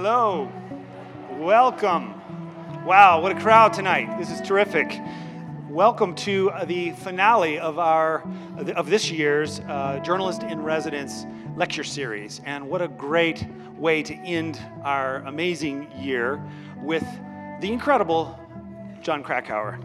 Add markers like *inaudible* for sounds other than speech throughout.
Hello. Welcome. Wow, what a crowd tonight. This is terrific. Welcome to the finale of our of this year's uh, Journalist in Residence lecture series. And what a great way to end our amazing year with the incredible Jon Krakauer.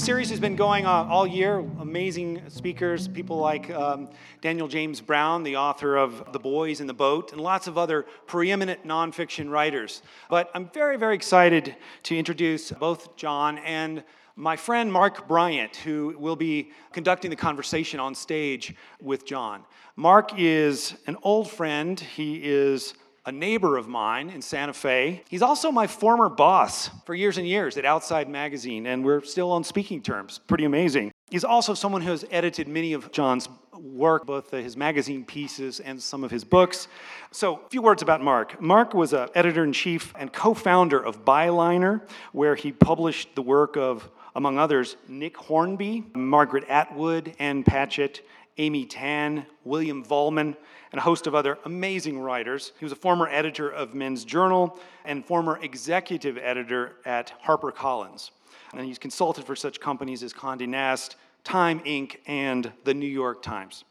The series has been going on all year. Amazing speakers, people like um, Daniel James Brown, the author of The Boys in the Boat, and lots of other preeminent nonfiction writers. But I'm very, very excited to introduce both Jon and my friend Mark Bryant, who will be conducting the conversation on stage with Jon. Mark is an old friend. He is a neighbor of mine in Santa Fe. He's also my former boss for years and years at Outside Magazine, and we're still on speaking terms. Pretty amazing. He's also someone who has edited many of Jon's work, both his magazine pieces and some of his books. So, a few words about Mark. Mark was an editor in chief and co founder of Byliner, where he published the work of, among others, Nick Hornby, Margaret Atwood, Ann Patchett, Amy Tan, William Vollmann, and a host of other amazing writers. He was a former editor of Men's Journal and former executive editor at HarperCollins. And he's consulted for such companies as Condé Nast, Time Inc., and the New York Times.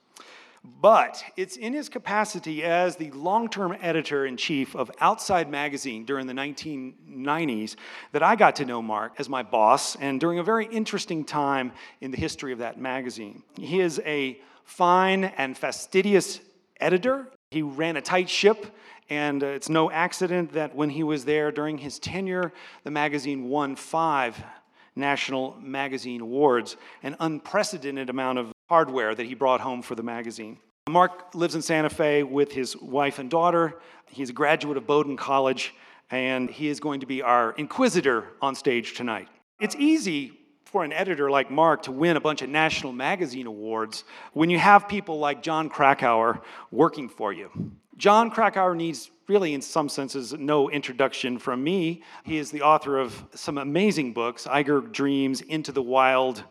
But it's in his capacity as the long term editor in chief of Outside Magazine during the 1990s that I got to know Mark as my boss and during a very interesting time in the history of that magazine. He is a fine and fastidious editor. He ran a tight ship, and uh, it's no accident that when he was there during his tenure, the magazine won five National Magazine Awards, an unprecedented amount of hardware that he brought home for the magazine. Mark lives in Santa Fe with his wife and daughter. He's a graduate of Bowdoin College, and he is going to be our inquisitor on stage tonight. It's easy for an editor like Mark to win a bunch of national magazine awards when you have people like Jon Krakauer working for you. Jon Krakauer needs really, in some senses, no introduction from me. He is the author of some amazing books Eiger Dreams, Into the Wild,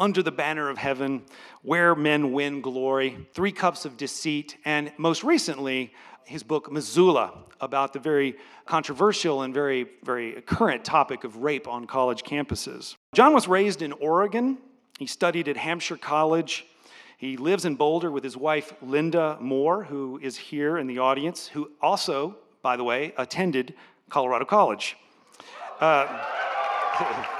Under the Banner of Heaven, Where Men Win Glory, Three Cups of Deceit, and most recently, his book Missoula about the very controversial and very, very current topic of rape on college campuses. John was raised in Oregon. He studied at Hampshire College. He lives in Boulder with his wife, Linda Moore, who is here in the audience, who also, by the way, attended Colorado College. Uh, *laughs*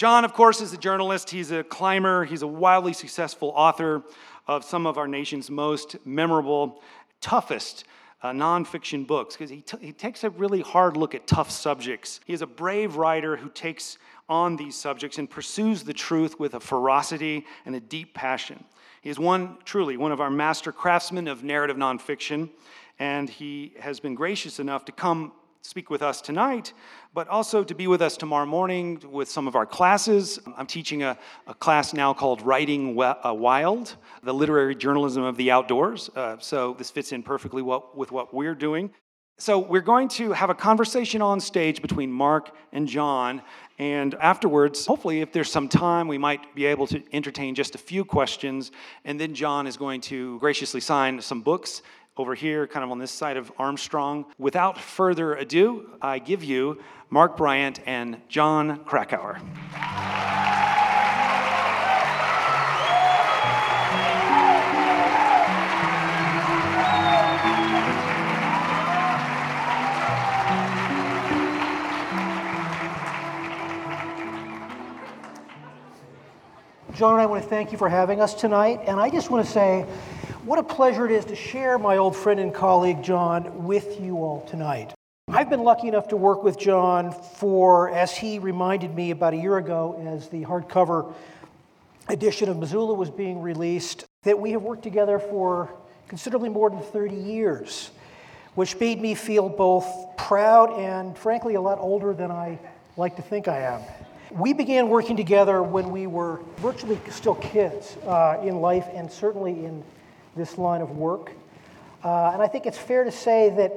Jon, of course, is a journalist. He's a climber. He's a wildly successful author of some of our nation's most memorable, toughest uh, nonfiction books because he, t- he takes a really hard look at tough subjects. He is a brave writer who takes on these subjects and pursues the truth with a ferocity and a deep passion. He is one, truly, one of our master craftsmen of narrative nonfiction, and he has been gracious enough to come speak with us tonight, but also to be with us tomorrow morning with some of our classes. I'm teaching a, a class now called Writing uh, Wild, the literary journalism of the outdoors. Uh, so this fits in perfectly what, with what we're doing. So we're going to have a conversation on stage between Mark and Jon. And afterwards, hopefully, if there's some time, we might be able to entertain just a few questions. And then Jon is going to graciously sign some books over here, kind of on this side of Armstrong. Without further ado, I give you Mark Bryant and Jon Krakauer. Jon and I want to thank you for having us tonight. And I just want to say, what a pleasure it is to share my old friend and colleague Jon with you all tonight. I've been lucky enough to work with Jon for, as he reminded me about a year ago, as the hardcover edition of Missoula was being released, that we have worked together for considerably more than 30 years, which made me feel both proud and, frankly, a lot older than I like to think I am. We began working together when we were virtually still kids uh, in life and certainly in this line of work. Uh, and I think it's fair to say that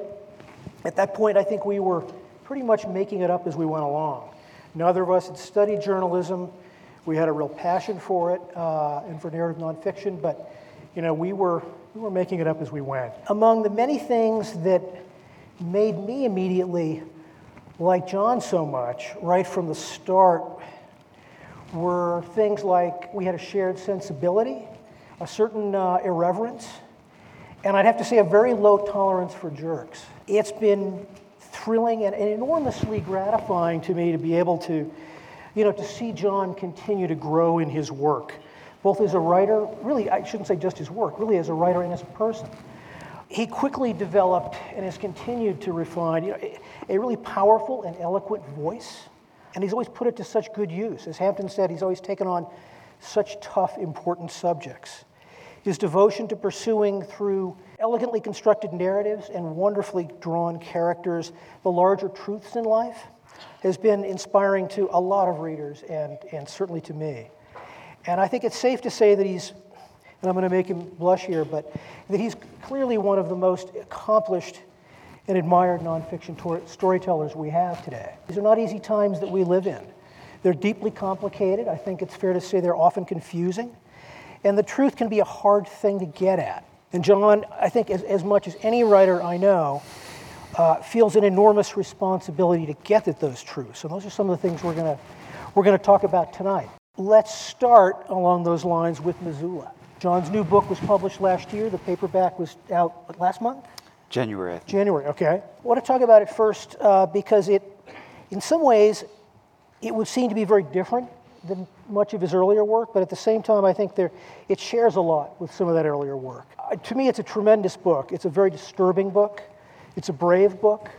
at that point, I think we were pretty much making it up as we went along. Neither of us had studied journalism. We had a real passion for it uh, and for narrative nonfiction, but you know, we were, we were making it up as we went. Among the many things that made me immediately like Jon so much, right from the start, were things like we had a shared sensibility, a certain uh, irreverence, and I'd have to say a very low tolerance for jerks. It's been thrilling and, and enormously gratifying to me to be able to, you know, to see Jon continue to grow in his work, both as a writer, really, I shouldn't say just his work, really as a writer and as a person. He quickly developed and has continued to refine you know, a really powerful and eloquent voice, and he's always put it to such good use. As Hampton said, he's always taken on such tough, important subjects. His devotion to pursuing through elegantly constructed narratives and wonderfully drawn characters the larger truths in life has been inspiring to a lot of readers and, and certainly to me. And I think it's safe to say that he's, and I'm going to make him blush here, but that he's clearly one of the most accomplished and admired nonfiction tor- storytellers we have today. These are not easy times that we live in. They're deeply complicated. I think it's fair to say they're often confusing. And the truth can be a hard thing to get at. And Jon, I think, as, as much as any writer I know, uh, feels an enormous responsibility to get at those truths. And those are some of the things we're going we're going to talk about tonight. Let's start along those lines with Missoula. Jon's new book was published last year. The paperback was out last month? January. January, okay. I want to talk about it first uh, because it, in some ways, it would seem to be very different than much of his earlier work, but at the same time, I think there, it shares a lot with some of that earlier work. Uh, to me, it's a tremendous book. It's a very disturbing book. It's a brave book,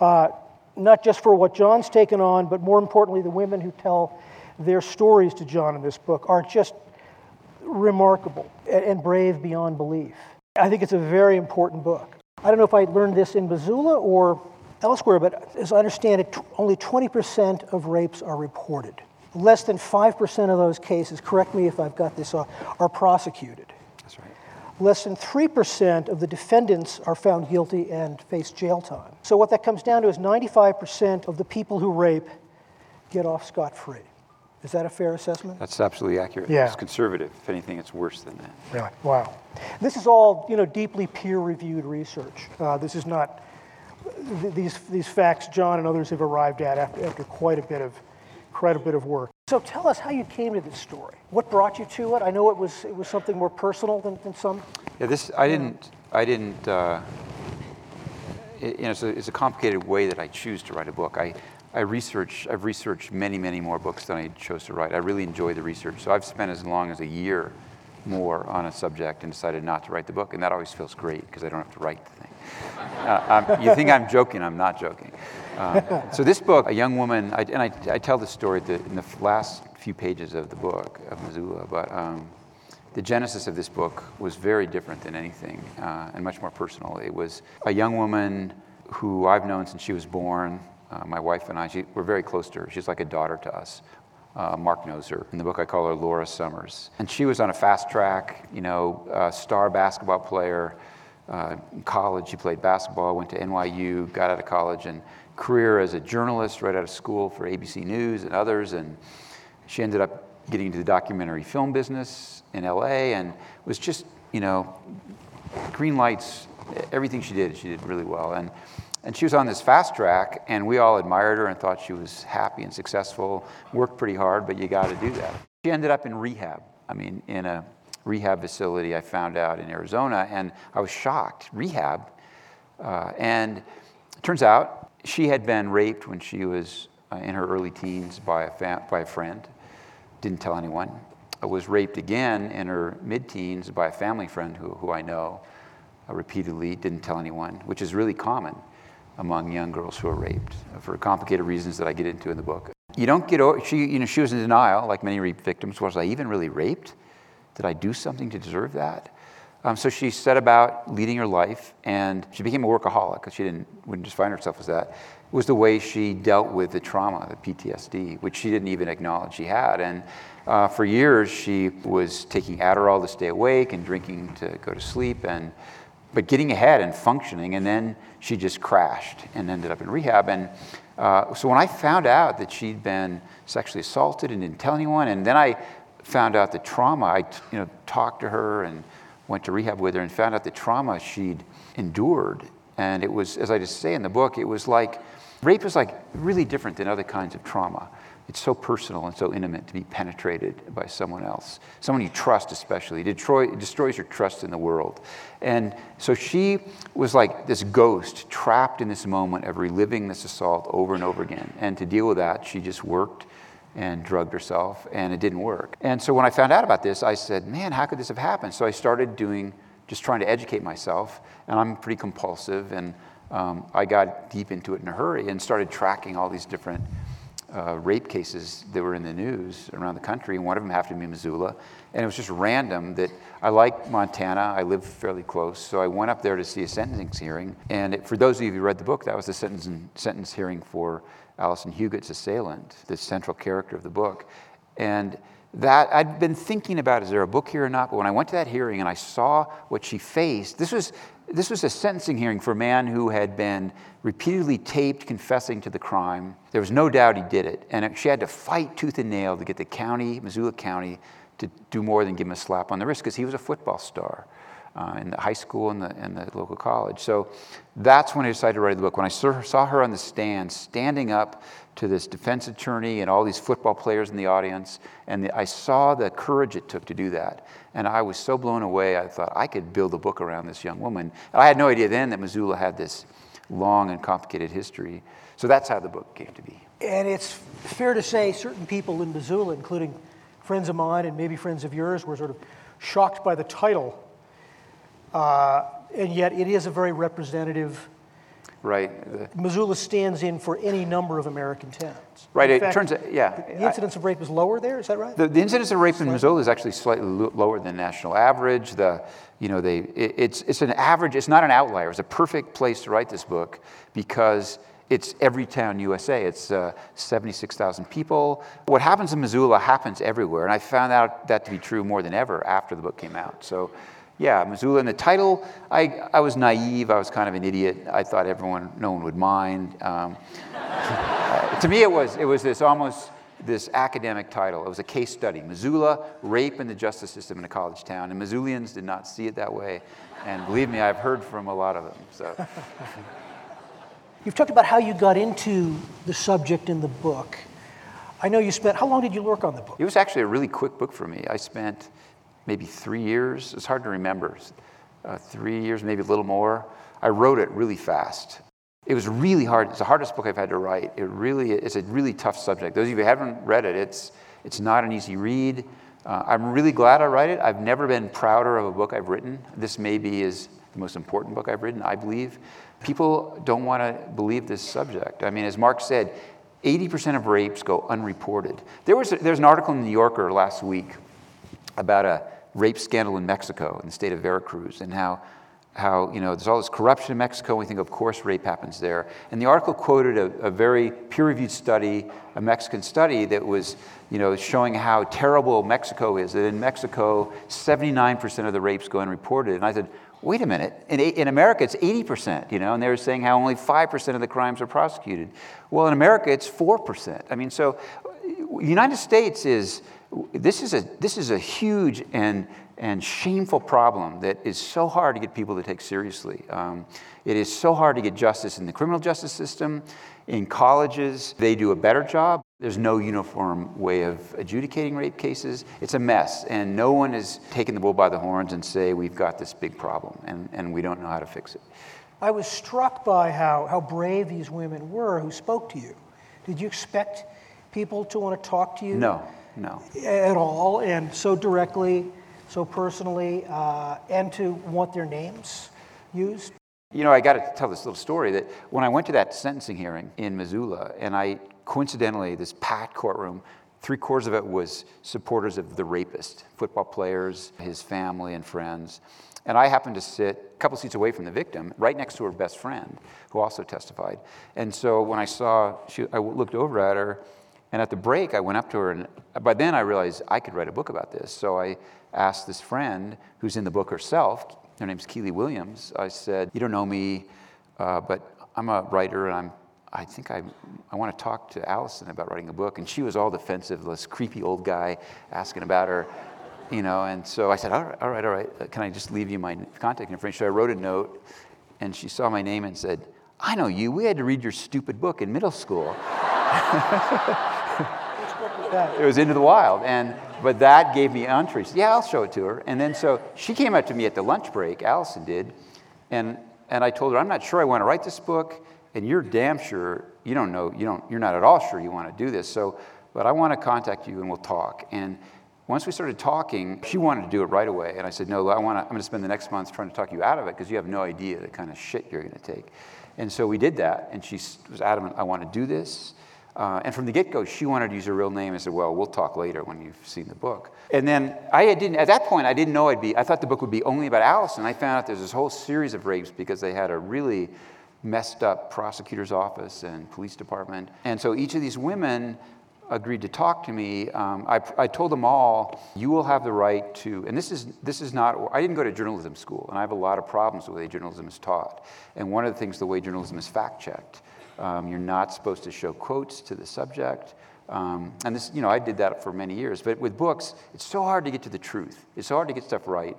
uh, not just for what Jon's taken on, but more importantly, the women who tell their stories to Jon in this book are just remarkable and, and brave beyond belief. I think it's a very important book. I don't know if I learned this in Missoula or elsewhere, but as I understand it, only 20% of rapes are reported. Less than 5% of those cases, correct me if I've got this off, are prosecuted. That's right. Less than 3% of the defendants are found guilty and face jail time. So, what that comes down to is 95% of the people who rape get off scot free. Is that a fair assessment? That's absolutely accurate. Yeah. It's conservative. If anything, it's worse than that. Really? Wow. This is all, you know, deeply peer-reviewed research. Uh, this is not th- these these facts Jon and others have arrived at after, after quite a bit of quite a bit of work. So tell us how you came to this story. What brought you to it? I know it was it was something more personal than, than some. Yeah, this I didn't. I didn't. Uh, it, you know, it's a, it's a complicated way that I choose to write a book. I, I research. I've researched many, many more books than I chose to write. I really enjoy the research, so I've spent as long as a year more on a subject and decided not to write the book, and that always feels great because I don't have to write the thing. Uh, you think I'm joking? I'm not joking. Um, so this book, a young woman, I, and I, I, tell this story the, in the last few pages of the book of Missoula, but um, the genesis of this book was very different than anything uh, and much more personal. It was a young woman who I've known since she was born. Uh, my wife and I, she, we're very close to her. She's like a daughter to us. Uh, Mark knows her. In the book, I call her Laura Summers. And she was on a fast track, you know, star basketball player. Uh, in college, she played basketball, went to NYU, got out of college, and career as a journalist right out of school for ABC News and others. And she ended up getting into the documentary film business in LA and was just, you know, green lights, everything she did, she did really well. And, and she was on this fast track, and we all admired her and thought she was happy and successful, worked pretty hard, but you got to do that. She ended up in rehab. I mean, in a rehab facility I found out in Arizona, and I was shocked. Rehab. Uh, and it turns out she had been raped when she was uh, in her early teens by a, fam- by a friend, didn't tell anyone. Uh, was raped again in her mid teens by a family friend who, who I know uh, repeatedly, didn't tell anyone, which is really common among young girls who are raped for complicated reasons that I get into in the book. You don't get over, she, you know, she was in denial, like many rape victims. Was I even really raped? Did I do something to deserve that? Um, so she set about leading her life, and she became a workaholic because she didn't wouldn't find herself as that. It was the way she dealt with the trauma, the PTSD, which she didn't even acknowledge she had. And uh, for years, she was taking Adderall to stay awake and drinking to go to sleep, and but getting ahead and functioning. And then she just crashed and ended up in rehab. And Uh, so when I found out that she'd been sexually assaulted and didn't tell anyone, and then I found out the trauma, I you know, talked to her and went to rehab with her and found out the trauma she'd endured. And it was, as I just say in the book, it was like, rape is like really different than other kinds of trauma. It's so personal and so intimate to be penetrated by someone else, someone you trust, especially. It, it destroys your trust in the world. And so she was like this ghost trapped in this moment of reliving this assault over and over again. And to deal with that, she just worked and drugged herself, and it didn't work. And so when I found out about this, I said, man, how could this have happened? So I started doing, just trying to educate myself, and I'm pretty compulsive, and um, I got deep into it in a hurry and started tracking all these different uh, rape cases that were in the news around the country, and one of them happened to be Missoula. And it was just random that I like Montana, I live fairly close, so I went up there to see a sentencing hearing. And it, for those of you who read the book, that was the sentence, sentence hearing for Allison Huguet's assailant, the central character of the book. And that I'd been thinking about is there a book here or not? But when I went to that hearing and I saw what she faced, this was, this was a sentencing hearing for a man who had been repeatedly taped confessing to the crime. There was no doubt he did it. And she had to fight tooth and nail to get the county, Missoula County, to do more than give him a slap on the wrist because he was a football star uh, in the high school and the, and the local college. So that's when I decided to write the book. When I saw her on the stand, standing up to this defense attorney and all these football players in the audience, and the, I saw the courage it took to do that. And I was so blown away, I thought I could build a book around this young woman. And I had no idea then that Missoula had this long and complicated history. So that's how the book came to be. And it's fair to say certain people in Missoula, including friends of mine and maybe friends of yours, were sort of shocked by the title uh, and yet it is a very representative. Right. Missoula stands in for any number of American towns. Right. In it fact, turns out, yeah. The incidence of rape is lower there. Is that right? The, the incidence of rape slightly? in Missoula is actually slightly lower than the national average. The, you know, they, it, it's it's an average. It's not an outlier. It's a perfect place to write this book because it's every town USA. It's uh, 76,000 people. What happens in Missoula happens everywhere, and I found out that to be true more than ever after the book came out. So yeah, Missoula. And the title, I, I was naive. I was kind of an idiot. I thought everyone, no one would mind. Um, uh, *laughs* to me, it was, it was this almost this academic title. It was a case study. Missoula, rape in the justice system in a college town. And Missoulians did not see it that way. And believe me, I've heard from a lot of them. So. *laughs* You've talked about how you got into the subject in the book. I know you spent, how long did you work on the book? It was actually a really quick book for me. I spent maybe three years. It's hard to remember. Uh, three years, maybe a little more. I wrote it really fast. It was really hard. It's the hardest book I've had to write. It really it's a really tough subject. Those of you who haven't read it, it's it's not an easy read. Uh, I'm really glad I write it. I've never been prouder of a book I've written. This maybe is the most important book I've written, I believe. People don't want to believe this subject. I mean, as Mark said, 80% of rapes go unreported. There was a, there's an article in the New Yorker last week about a rape scandal in Mexico, in the state of Veracruz, and how, how you know, there's all this corruption in Mexico. And we think, of course, rape happens there. And the article quoted a, a very peer-reviewed study, a Mexican study that was, you know, showing how terrible Mexico is. That in Mexico, 79% of the rapes go unreported. And I said, wait a minute, in, in, America it's 80%, you know, and they were saying how only 5% of the crimes are prosecuted. Well, in America it's 4%. I mean, so the United States is this is a, this is a huge and, and shameful problem that is so hard to get people to take seriously. Um, it is so hard to get justice in the criminal justice system, in colleges. They do a better job. There's no uniform way of adjudicating rape cases. It's a mess, and no one is taking the bull by the horns and say, we've got this big problem, and, and we don't know how to fix it. I was struck by how, how brave these women were who spoke to you. Did you expect people to want to talk to you? No, no. At all, and so directly, so personally, uh, and to want their names used? You know, I got to tell this little story that when I went to that sentencing hearing in Missoula, and I coincidentally, this packed courtroom, three quarters of it was supporters of the rapist, football players, his family, and friends. And I happened to sit a couple seats away from the victim, right next to her best friend, who also testified. And so when I saw, she, I looked over at her, and at the break, I went up to her, and by then I realized I could write a book about this. So I asked this friend who's in the book herself, her name's Keely Williams. I said, You don't know me, uh, but I'm a writer and I'm, I think I, I want to talk to Allison about writing a book. And she was all defensive, this creepy old guy asking about her, you know. And so I said, all right, all right, all right. Can I just leave you my contact information? So I wrote a note, and she saw my name and said, I know you. We had to read your stupid book in middle school. *laughs* it was Into the Wild. And, but that gave me entree. Yeah, I'll show it to her. And then so she came up to me at the lunch break, Allison did, and, and I told her, I'm not sure I want to write this book and you're damn sure you don't know, you don't, you're not at all sure you want to do this. So, but I want to contact you and we'll talk. And once we started talking, she wanted to do it right away. And I said, no, I want to, I'm going to spend the next month trying to talk you out of it because you have no idea the kind of shit you're going to take. And so we did that. And she was adamant, I want to do this. Uh, and from the get go, she wanted to use her real name. I said, well, we'll talk later when you've seen the book. And then I didn't, at that point, I didn't know I'd be, I thought the book would be only about Allison. I found out there's this whole series of rapes because they had a really messed up prosecutor's office and police department. And so each of these women agreed to talk to me. Um, I, I, told them all, you will have the right to, and this is, this is not, I didn't go to journalism school, and I have a lot of problems with the way journalism is taught. And one of the things, the way journalism is fact checked. Um, you're not supposed to show quotes to the subject. Um, and this, you know, I did that for many years. But with books, it's so hard to get to the truth. It's so hard to get stuff right.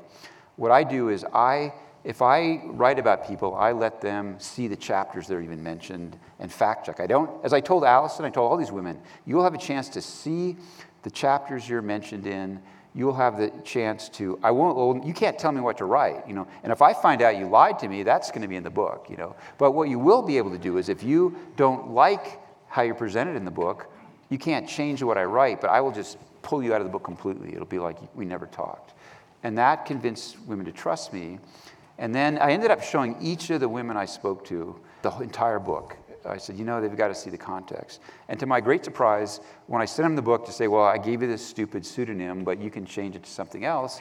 What I do is I if I write about people, I let them see the chapters that are even mentioned and fact check. I don't, as I told Allison, I told all these women, you'll have a chance to see the chapters you're mentioned in. You'll have the chance to, I won't, well, you can't tell me what to write, you know. And if I find out you lied to me, that's going to be in the book, you know. But what you will be able to do is if you don't like how you're presented in the book, you can't change what I write, but I will just pull you out of the book completely. It'll be like we never talked. And that convinced women to trust me. And then I ended up showing each of the women I spoke to the entire book. I said, you know, they've got to see the context. And to my great surprise, when I sent them the book to say, well, I gave you this stupid pseudonym, but you can change it to something else,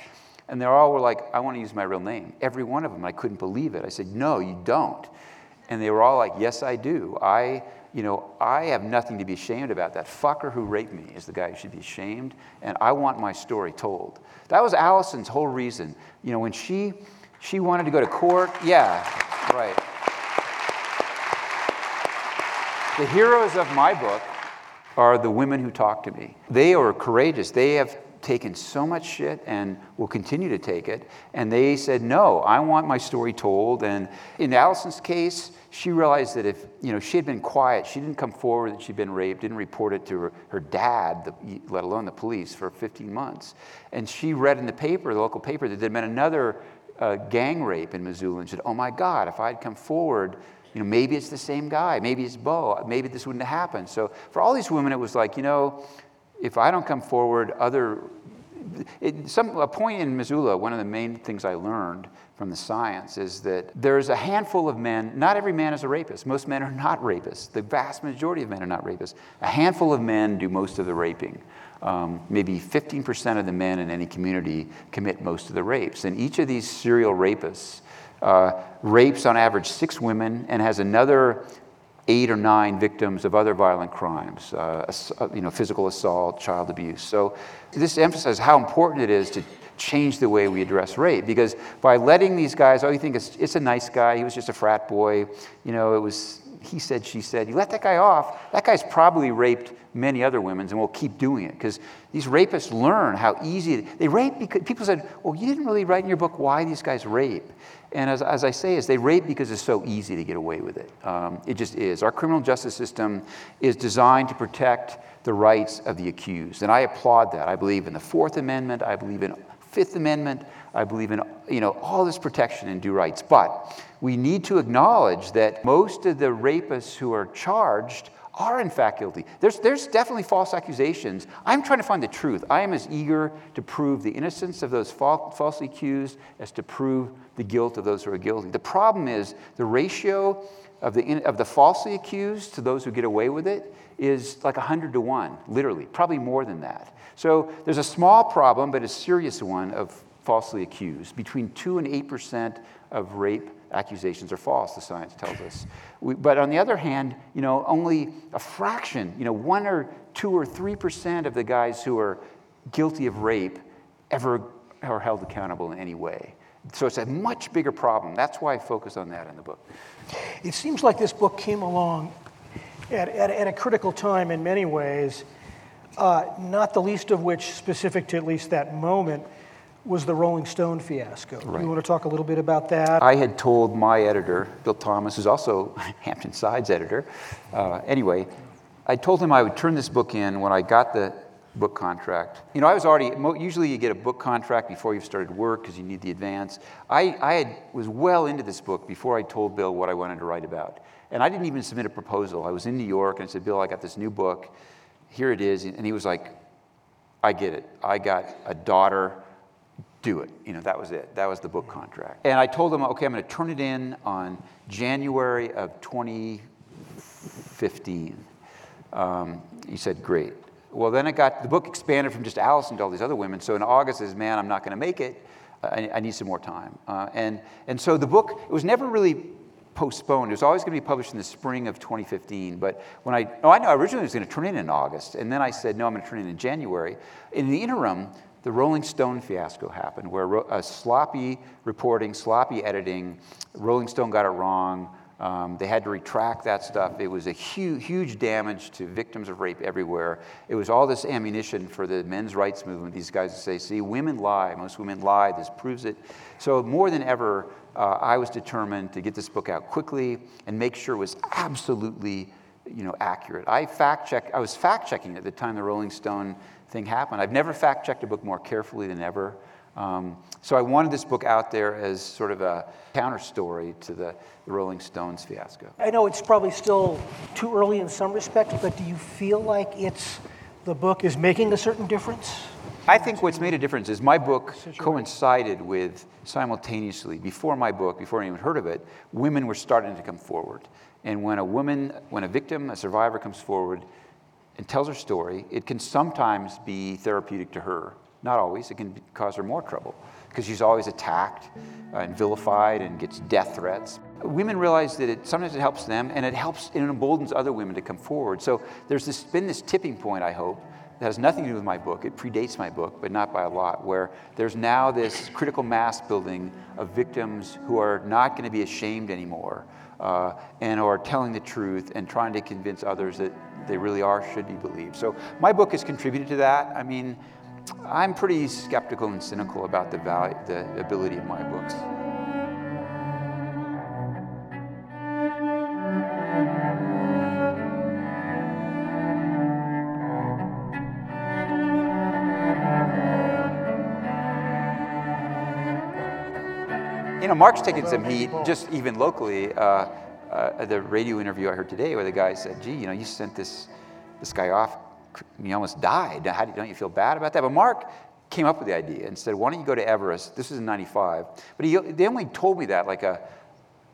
and they all were like, I want to use my real name. Every one of them. I couldn't believe it. I said, no, you don't. And they were all like, yes, I do. I, you know, I have nothing to be ashamed about. That fucker who raped me is the guy who should be ashamed, and I want my story told. That was Allison's whole reason. You know, when she she wanted to go to court. Yeah, right. The heroes of my book are the women who talk to me. They are courageous. They have taken so much shit and will continue to take it. And they said, no, I want my story told. And in Allison's case, she realized that if you know she had been quiet, she didn't come forward that she'd been raped, didn't report it to her, her dad, the, let alone the police, for 15 months. And she read in the paper, the local paper, that there'd been another uh, gang rape in Missoula and said, oh my God, if I'd come forward, you know, maybe it's the same guy, maybe it's Beau, maybe this wouldn't have happened. So for all these women, it was like, you know, if I don't come forward, other, it, some, a point in Missoula, one of the main things I learned from the science is that there's a handful of men, not every man is a rapist. Most men are not rapists. The vast majority of men are not rapists. A handful of men do most of the raping. Um, maybe 15% of the men in any community commit most of the rapes. And each of these serial rapists uh, rapes on average six women and has another eight or nine victims of other violent crimes, uh, uh, you know, physical assault, child abuse. So this emphasizes how important it is to change the way we address rape because by letting these guys, oh, you think it's, it's a nice guy, he was just a frat boy, you know, it was he said, she said. You let that guy off, that guy's probably raped many other women and will keep doing it because these rapists learn how easy they rape because people said, well, you didn't really write in your book why these guys rape. And as, as I say, is they rape because it's so easy to get away with it. Um, it just is. Our criminal justice system is designed to protect the rights of the accused. And I applaud that. I believe in the Fourth Amendment. I believe in Fifth Amendment. I believe in you know, all this protection and due rights. But we need to acknowledge that most of the rapists who are charged are in fact guilty. There's, there's definitely false accusations. I'm trying to find the truth. I am as eager to prove the innocence of those falsely accused as to prove the guilt of those who are guilty. The problem is the ratio of the, of the falsely accused to those who get away with it is like 100 to 1, literally, probably more than that. So there's a small problem, but a serious one, of falsely accused. Between 2 and 8% of rape accusations are false, the science tells us. We, but on the other hand, you know, only a fraction, you know, 1 or 2 or 3% of the guys who are guilty of rape ever are held accountable in any way. So it's a much bigger problem. That's why I focus on that in the book. It seems like this book came along at, at, at a critical time in many ways, uh, not the least of which, specific to at least that moment, was the Rolling Stone fiasco. Right. You want to talk a little bit about that? I had told my editor, Bill Thomas, who's also *laughs* Hampton Sides editor, uh, anyway, I told him I would turn this book in when I got the book contract. You know, I was already, usually you get a book contract before you've started work because you need the advance. I, I had, was well into this book before I told Bill what I wanted to write about. And I didn't even submit a proposal. I was in New York and I said, Bill, I got this new book. Here it is. And he was like, I get it. I got a daughter. Do it. You know, that was it. That was the book contract. And I told him, okay, I'm going to turn it in on January of 2015. Um, he said, great. Well, then it got, the book expanded from just Allison to all these other women. So in August, says, man, I'm not going to make it. I, I, need some more time. Uh, and, and so the book, it was never really postponed. It was always going to be published in the spring of 2015. But when I, oh, I know, originally it was going to turn in in August. And then I said, no, I'm going to turn in in January. In the interim, the Rolling Stone fiasco happened, where a sloppy reporting, sloppy editing, Rolling Stone got it wrong. Um, they had to retract that stuff. It was a huge, huge damage to victims of rape everywhere. It was all this ammunition for the men's rights movement. These guys would say, see, women lie. Most women lie. This proves it. So more than ever, uh, I was determined to get this book out quickly and make sure it was absolutely you know, accurate. I fact checked, I was fact checking at the time the Rolling Stone thing happened. I've never fact checked a book more carefully than ever. Um, so I wanted this book out there as sort of a counter story to the, the, Rolling Stones fiasco. I know it's probably still too early in some respects, but do you feel like it's the book is making a certain difference? I think what's made a difference is my book coincided with simultaneously, before my book, before anyone heard of it, women were starting to come forward. And when a woman, when a victim, a survivor comes forward and tells her story, it can sometimes be therapeutic to her. Not always, it can cause her more trouble because she's always attacked uh, and vilified and gets death threats. Women realize that it, sometimes it helps them and it helps and emboldens other women to come forward. So there's this, been this tipping point, I hope, that has nothing to do with my book. It predates my book, but not by a lot, where there's now this critical mass building of victims who are not going to be ashamed anymore uh, and are telling the truth and trying to convince others that they really are, should be believed. So my book has contributed to that. I mean, I'm pretty skeptical and cynical about the, value, the ability of my books. You know, Mark's taking some heat, just even locally. Uh, uh, the radio interview I heard today, where the guy said, "Gee, you know, you sent this this guy off. He almost died. How do, don't you feel bad about that?" But Mark came up with the idea and said, "Why don't you go to Everest?" This was in '95, but he they only told me that like a,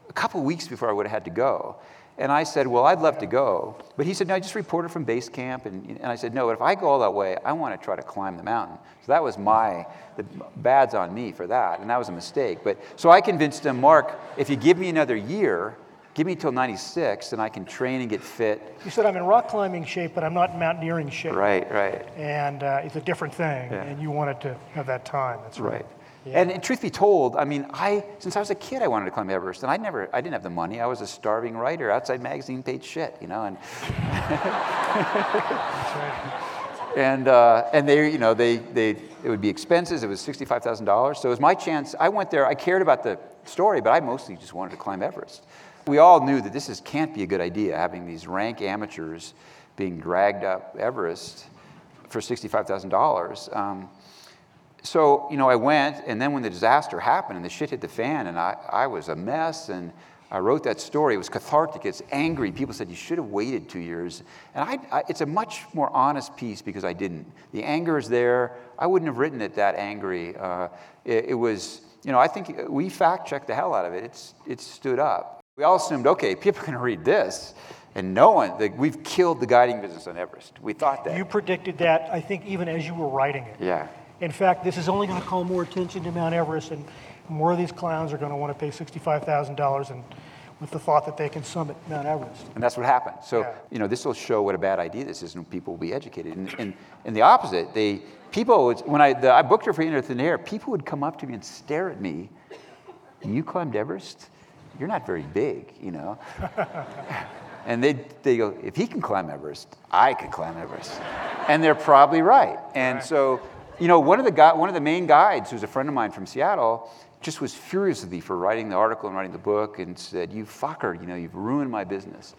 a couple weeks before I would have had to go. And I said, Well, I'd love to go. But he said, No, I just reported from base camp. And, and I said, No, but if I go all that way, I want to try to climb the mountain. So that was my, the bad's on me for that. And that was a mistake. But so I convinced him, Mark, if you give me another year, give me till 96 and I can train and get fit. You said I'm in rock climbing shape, but I'm not in mountaineering shape. Right, right. And uh, it's a different thing. Yeah. And you wanted to have that time. That's right. right. Yeah. And, and, truth be told, I mean, I since I was a kid, I wanted to climb Everest, and I never, I didn't have the money. I was a starving writer, outside magazine paid shit, you know, and *laughs* and uh, and they, you know, they they it would be expenses. It was sixty five thousand dollars, so it was my chance. I went there. I cared about the story, but I mostly just wanted to climb Everest. We all knew that this is, can't be a good idea, having these rank amateurs being dragged up Everest for sixty five thousand um, dollars so, you know, I went, and then when the disaster happened and the shit hit the fan, and I, I was a mess, and I wrote that story. It was cathartic. It's angry. People said, you should have waited two years. And I, I, it's a much more honest piece because I didn't. The anger is there. I wouldn't have written it that angry. Uh, it, it, was, you know, I think we fact checked the hell out of it. It's, it stood up. We all assumed, okay, people are going to read this. And no one, the, we've killed the guiding business on Everest. We thought that. You predicted that, I think, even as you were writing it. Yeah. In fact, this is only going to call more attention to Mount Everest, and more of these clowns are going to want to pay $65,000 and with the thought that they can summit Mount Everest. And that's what happened. So, yeah. you know, this will show what a bad idea this is, and people will be educated. And, and, and the opposite, they, people, would, when I, the, I booked her for Into Thin Air, people would come up to me and stare at me. You climbed Everest? You're not very big, you know. *laughs* And they, they go, if he can climb Everest, I can climb Everest. and they're probably right. And right. so, you know, one of, the gu- one of the main guides, who's a friend of mine from Seattle, just was furious with me for writing the article and writing the book and said, you fucker, you know, you've ruined my business.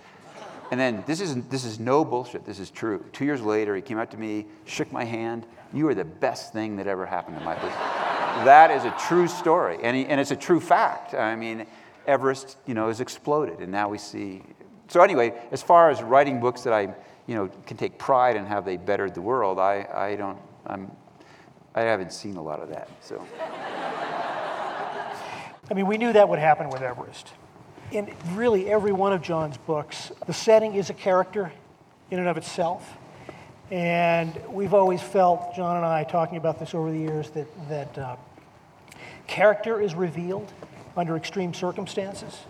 And then this is, this is no bullshit. This is true. Two years later, he came up to me, shook my hand. You are the best thing that ever happened to my business. that is a true story, and, he, and it's a true fact. I mean, Everest, you know, has exploded, and now we see. So anyway, as far as writing books that I, you know, can take pride in how they bettered the world, I, I don't, I'm, I haven't seen a lot of that. So. I mean, we knew that would happen with Everest in really every one of Jon's books, the setting is a character in and of itself. And we've always felt, Jon and I, talking about this over the years, that, that uh, character is revealed under extreme circumstances.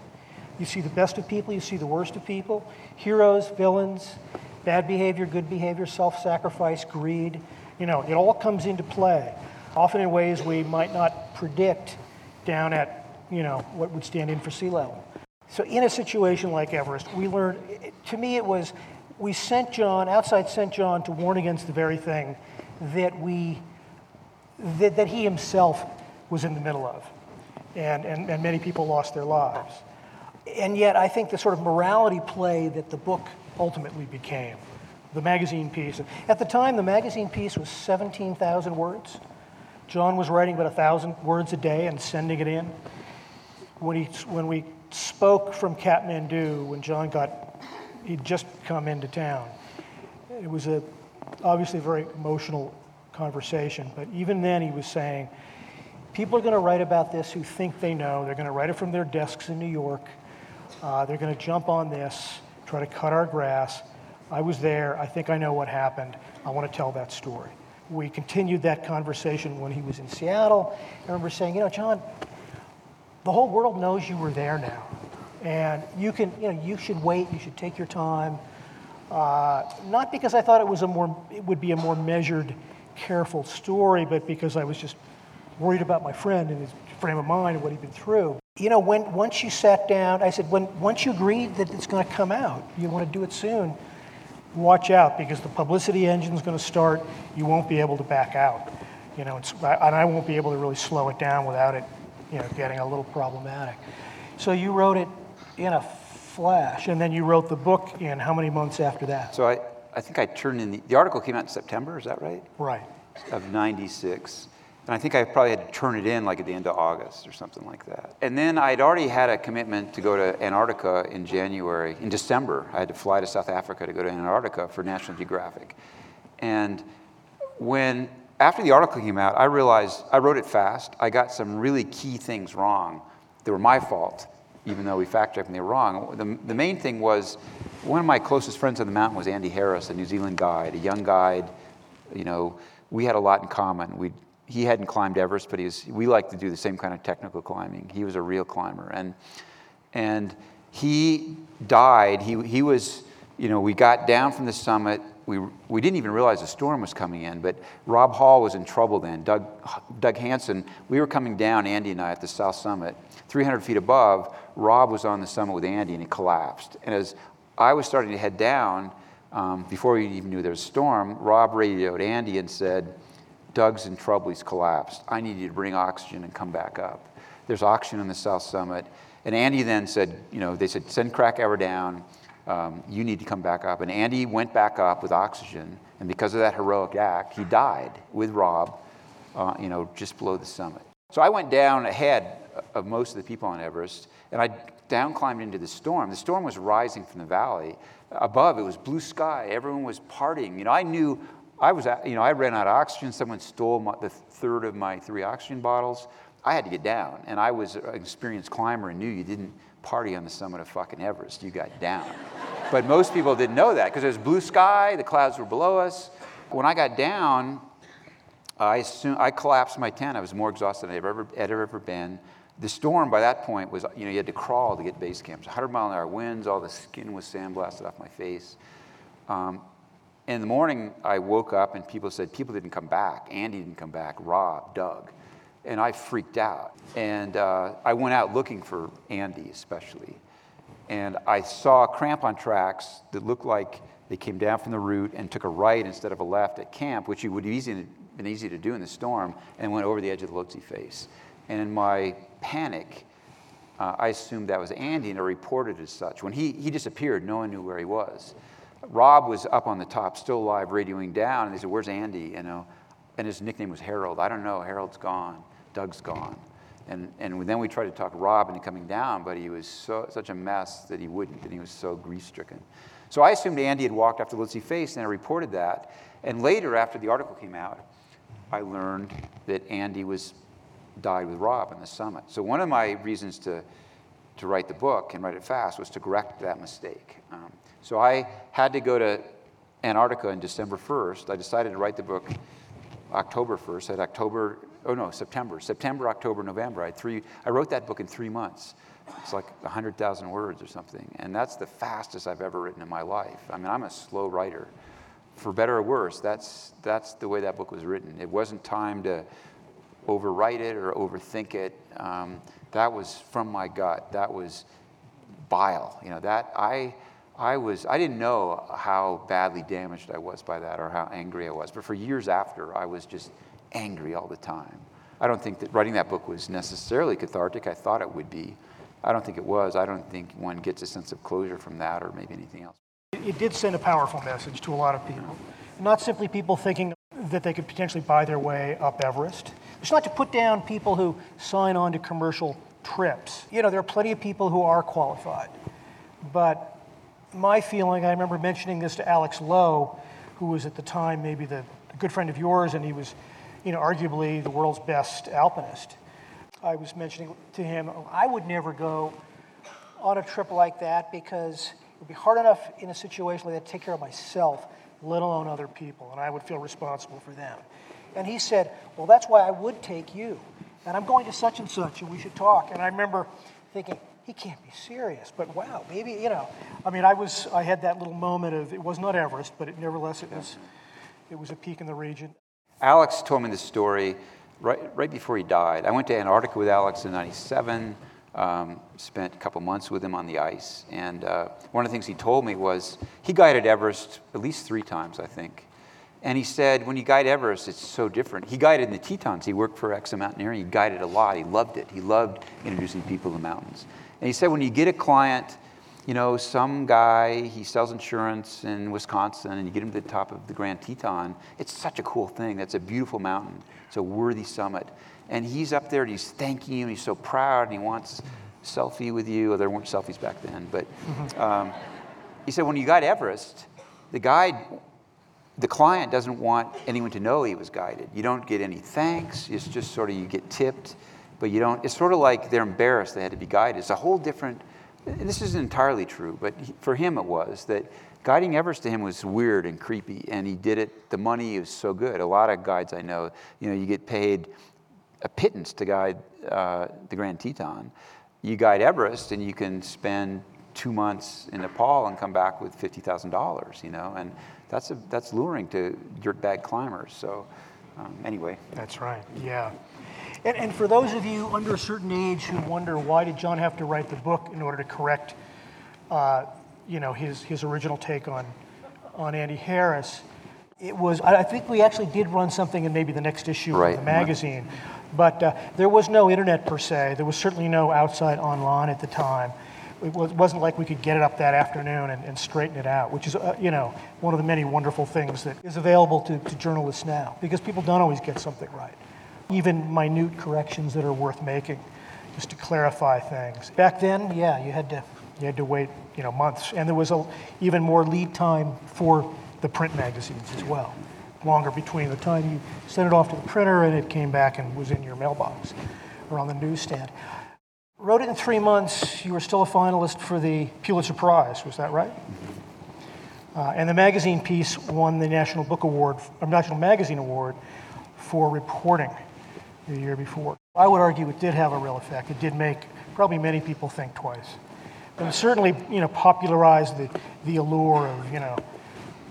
You see the best of people, you see the worst of people, heroes, villains, bad behavior, good behavior, self sacrifice, greed. You know, it all comes into play, often in ways we might not predict down at, you know, what would stand in for sea level. So, in a situation like Everest, we learned, to me, it was we sent Jon, outside sent Jon to warn against the very thing that we, that, that he himself was in the middle of. And, and, and many people lost their lives. And yet, I think the sort of morality play that the book ultimately became, the magazine piece. At the time, the magazine piece was 17,000 words. Jon was writing about 1,000 words a day and sending it in. When, he, when we spoke from Kathmandu when Jon got, he'd just come into town. It was a, obviously a very emotional conversation, but even then he was saying, people are going to write about this who think they know. They're going to write it from their desks in New York. Uh, they're going to jump on this, try to cut our grass. I was there. I think I know what happened. I want to tell that story. We continued that conversation when he was in Seattle. I remember saying, you know, Jon, the whole world knows you were there now. And you can, you know, you should wait, you should take your time. Uh, not because I thought it was a more, it would be a more measured, careful story, but because I was just worried about my friend and his frame of mind and what he'd been through. You know, when once you sat down, I said, when once you agreed that it's going to come out, you want to do it soon. Watch out because the publicity engine is going to start. You won't be able to back out. You know, and I won't be able to really slow it down without it you know, getting a little problematic. So you wrote it in a flash, and then you wrote the book in how many months after that? So I, I think I turned in the, the article came out in September, is that right? Right. Of 96. And I think I probably had to turn it in like at the end of August or something like that. And then I'd already had a commitment to go to Antarctica in January. In December, I had to fly to South Africa to go to Antarctica for National Geographic. And when after the article came out, I realized I wrote it fast. I got some really key things wrong. They were my fault, even though we fact checked and they were wrong. The, the main thing was one of my closest friends on the mountain was Andy Harris, a New Zealand guide, a young guide. You know, we had a lot in common. We, he hadn't climbed Everest, but he was, we like to do the same kind of technical climbing. He was a real climber. And, and he died. He, he was, you know, we got down from the summit we, we didn't even realize a storm was coming in, but Rob Hall was in trouble then. Doug, Doug Hansen, we were coming down, Andy and I, at the South Summit. 300 feet above, Rob was on the summit with Andy and he collapsed. And as I was starting to head down, um, before we even knew there was a storm, Rob radioed Andy and said, Doug's in trouble, he's collapsed. I need you to bring oxygen and come back up. There's oxygen on the South Summit. And Andy then said, you know, they said, send Krakauer down um, you need to come back up. And Andy went back up with oxygen, and because of that heroic act, he died with Rob, uh, you know, just below the summit. So I went down ahead of most of the people on Everest, and I down climbed into the storm. The storm was rising from the valley. Above, it was blue sky. Everyone was partying. You know, I knew I was, you know, I ran out of oxygen. Someone stole my, the third of my three oxygen bottles. I had to get down, and I was an experienced climber and knew you didn't party on the summit of fucking Everest. You got down. *laughs* but most people didn't know that because it was blue sky, the clouds were below us. When I got down, I, assumed, I collapsed my tent. I was more exhausted than I'd ever, had ever been. The storm by that point was, you know, you had to crawl to get base camps. 100 mile an hour winds, all the skin was sandblasted off my face. Um, in the morning, I woke up and people said people didn't come back. Andy didn't come back. Rob, Doug and I freaked out. And uh, I went out looking for Andy, especially. And I saw crampon tracks that looked like they came down from the route and took a right instead of a left at camp, which would have been easy to do in the storm, and went over the edge of the Lhotse face. And in my panic, uh, I assumed that was Andy and I reported as such. When he, he disappeared, no one knew where he was. Rob was up on the top, still alive, radioing down, and they said, Where's Andy? You know, and his nickname was Harold. I don't know, Harold's gone, Doug's gone. And, and then we tried to talk Rob into coming down, but he was so, such a mess that he wouldn't, and he was so grief stricken. So I assumed Andy had walked off the Lhotse face, and I reported that. And later, after the article came out, I learned that Andy was died with Rob on the summit. So one of my reasons to, to write the book and write it fast was to correct that mistake. Um, so I had to go to Antarctica on December 1st. I decided to write the book October 1st. At October, oh no, September. September, October, November. I, three, I wrote that book in three months. It's like 100,000 words or something. And that's the fastest I've ever written in my life. I mean, I'm a slow writer. For better or worse, that's, that's the way that book was written. It wasn't time to overwrite it or overthink it. Um, that was from my gut. That was bile. You know, that I I was, I didn't know how badly damaged I was by that or how angry I was. But for years after, I was just angry all the time. I don't think that writing that book was necessarily cathartic. I thought it would be. I don't think it was. I don't think one gets a sense of closure from that or maybe anything else. It did send a powerful message to a lot of people. Not simply people thinking that they could potentially buy their way up Everest. It's not to put down people who sign on to commercial trips. You know, there are plenty of people who are qualified. But my feeling, I remember mentioning this to Alex Lowe, who was at the time maybe the good friend of yours, and he was, you know, arguably the world's best alpinist. I was mentioning to him, I would never go on a trip like that because it would be hard enough in a situation like that to take care of myself, let alone other people, and I would feel responsible for them. And he said, Well, that's why I would take you. And I'm going to such and such, and we should talk. And I remember thinking, he can't be serious. But wow, maybe, you know, I mean, I was, I had that little moment of, it was not Everest, but it, nevertheless, it was, it was a peak in the region. Alex told me this story right, right before he died. I went to Antarctica with Alex in 97, um, spent a couple months with him on the ice. And uh, one of the things he told me was he guided Everest at least three times, I think. And he said, when you guide Everest, it's so different. He guided in the Tetons. He worked for Exum Mountaineering. He guided a lot. He loved it. He loved introducing people to the mountains. And he said, when you get a client, you know, some guy, he sells insurance in Wisconsin, and you get him to the top of the Grand Teton, it's such a cool thing. That's a beautiful mountain. It's a worthy summit. And he's up there and he's thanking you, and he's so proud, and he wants a selfie with you. Well, there weren't selfies back then, but *laughs* um, he said, when you guide Everest, the guide, the client doesn't want anyone to know he was guided. You don't get any thanks. It's just sort of you get tipped but you don't, it's sort of like they're embarrassed they had to be guided. It's a whole different, this isn't entirely true, but for him it was that guiding Everest to him was weird and creepy, and he did it, the money is so good. A lot of guides I know, you know, you get paid a pittance to guide uh, the Grand Teton. You guide Everest, and you can spend two months in Nepal and come back with $50,000, you know, and that's, a, that's luring to dirtbag climbers. So, um, anyway. That's right, yeah. And, and for those of you under a certain age who wonder why did Jon have to write the book in order to correct, uh, you know, his, his original take on, on Andy Harris, it was, I think we actually did run something in maybe the next issue right. of the magazine, but uh, there was no internet per se. There was certainly no outside online at the time. It wasn't like we could get it up that afternoon and, and straighten it out, which is, uh, you know, one of the many wonderful things that is available to, to journalists now, because people don't always get something right even minute corrections that are worth making, just to clarify things. Back then, yeah, you had to you had to wait, you know, months, and there was a, even more lead time for the print magazines as well, longer between the time you sent it off to the printer and it came back and was in your mailbox or on the newsstand. Wrote it in three months. You were still a finalist for the Pulitzer Prize. Was that right? Uh, and the magazine piece won the National Book Award, or National Magazine Award, for reporting the year before. I would argue it did have a real effect. It did make probably many people think twice. And certainly, you know, popularized the, the allure of, you know,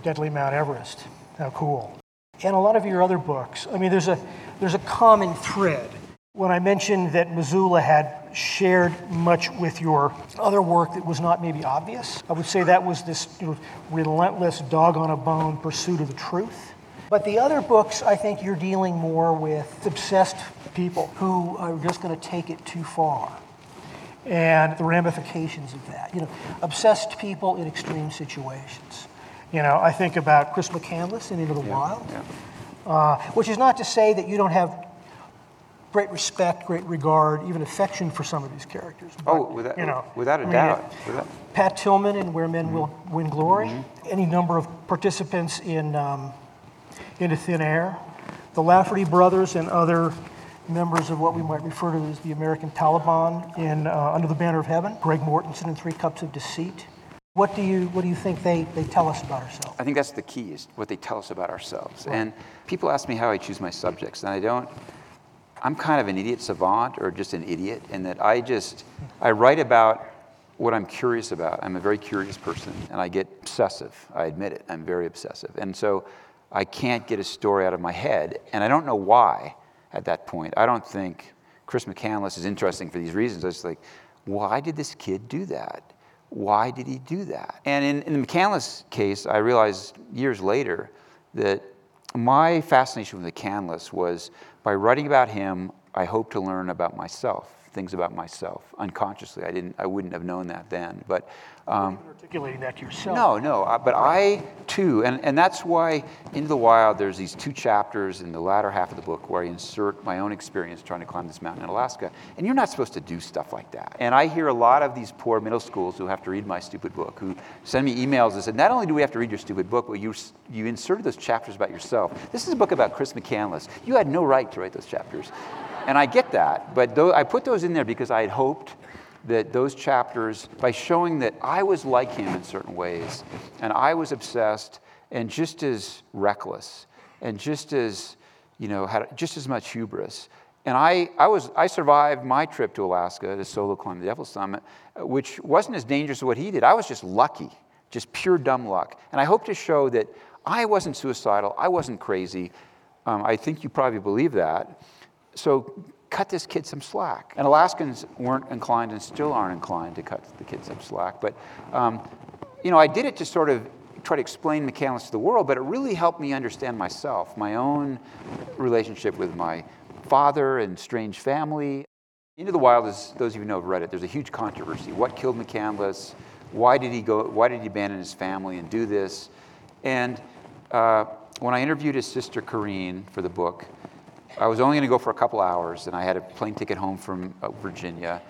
Deadly Mount Everest. How cool. And a lot of your other books, I mean, there's a, there's a common thread When I mentioned that Missoula had shared much with your other work that was not maybe obvious, I would say that was this you know, relentless dog on a bone pursuit of the truth. But the other books, I think you're dealing more with obsessed people who are just going to take it too far and the ramifications of that. You know, obsessed people in extreme situations. You know, I think about Chris McCandless in Into the Yeah, Wild, yeah. Uh, which is not to say that you don't have great respect, great regard, even affection for some of these characters. Oh, without, you know, without a I mean, doubt. Without- Pat Tillman in Where Men Will Mm-hmm. Win Glory, any number of participants in um, Into Thin Air, the Lafferty brothers and other members of what we might refer to as the American Taliban in uh, Under the Banner of Heaven, Greg Mortenson in Three Cups of Deceit. What do you, what do you think they, they tell us about ourselves? I think that's the key, is what they tell us about ourselves. And people ask me how I choose my subjects, and I don't, I'm kind of an idiot savant or just an idiot in that I just, I write about what I'm curious about. I'm a very curious person, and I get obsessive. I admit it. I'm very obsessive. And so I can't get a story out of my head, and I don't know why at that point. I don't think Chris McCandless is interesting for these reasons. I was like, why did this kid do that? Why did he do that? And in, in the McCandless case, I realized years later that my fascination with McCandless was by writing about him, I hoped to learn about myself, things about myself unconsciously. I didn't, I wouldn't have known that then, but. Um, Articulating that yourself. no, no, but I too, and, and that's why Into the Wild, there's these two chapters in the latter half of the book where I insert my own experience trying to climb this mountain in Alaska. And you're not supposed to do stuff like that. And I hear a lot of these poor middle schools who have to read my stupid book, who send me emails and said, not only do we have to read your stupid book, but you, you inserted those chapters about yourself. This is a book about Chris McCandless. You had no right to write those chapters. And I get that, but I put those in there because I had hoped that those chapters, by showing that I was like him in certain ways, and I was obsessed and just as reckless, and just as, you know, had just as much hubris. And I, I, was, I survived my trip to Alaska to solo climb the Devil's Summit, which wasn't as dangerous as what he did. I was just lucky, just pure dumb luck. And I hope to show that I wasn't suicidal, I wasn't crazy. Um, I think you probably believe that. So cut this kid some slack. And Alaskans weren't inclined and still aren't inclined to cut the kid some slack. But, um, you know, I did it to sort of try to explain McCandless to the world, but it really helped me understand myself, my own relationship with my father and strange family. Into the Wild, as those of you who know have read it, there's a huge controversy. What killed McCandless? Why did he go? Why did he abandon his family and do this? And uh, when I interviewed his sister Carine for the book, I was only going to go for a couple hours, and I had a plane ticket home from uh, Virginia.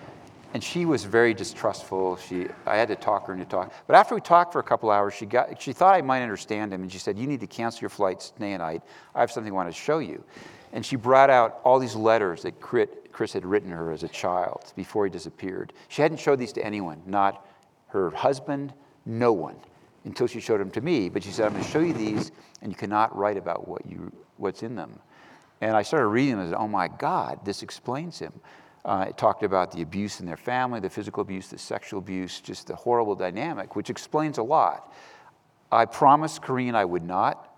And she was very distrustful. She, I had to talk her into talk. But after we talked for a couple hours, she, got, she thought I might understand him, and she said, "You need to cancel your flight, stay a night. I have something I want to show you." And she brought out all these letters that Chris had written her as a child before he disappeared. She hadn't showed these to anyone, not her husband, no one, until she showed them to me. But she said, "I'm going to show you these, and you cannot write about what you, what's in them." And I started reading and said, oh my God, this explains him. Uh, it talked about the abuse in their family, the physical abuse, the sexual abuse, just the horrible dynamic, which explains a lot. I promised Carine I would not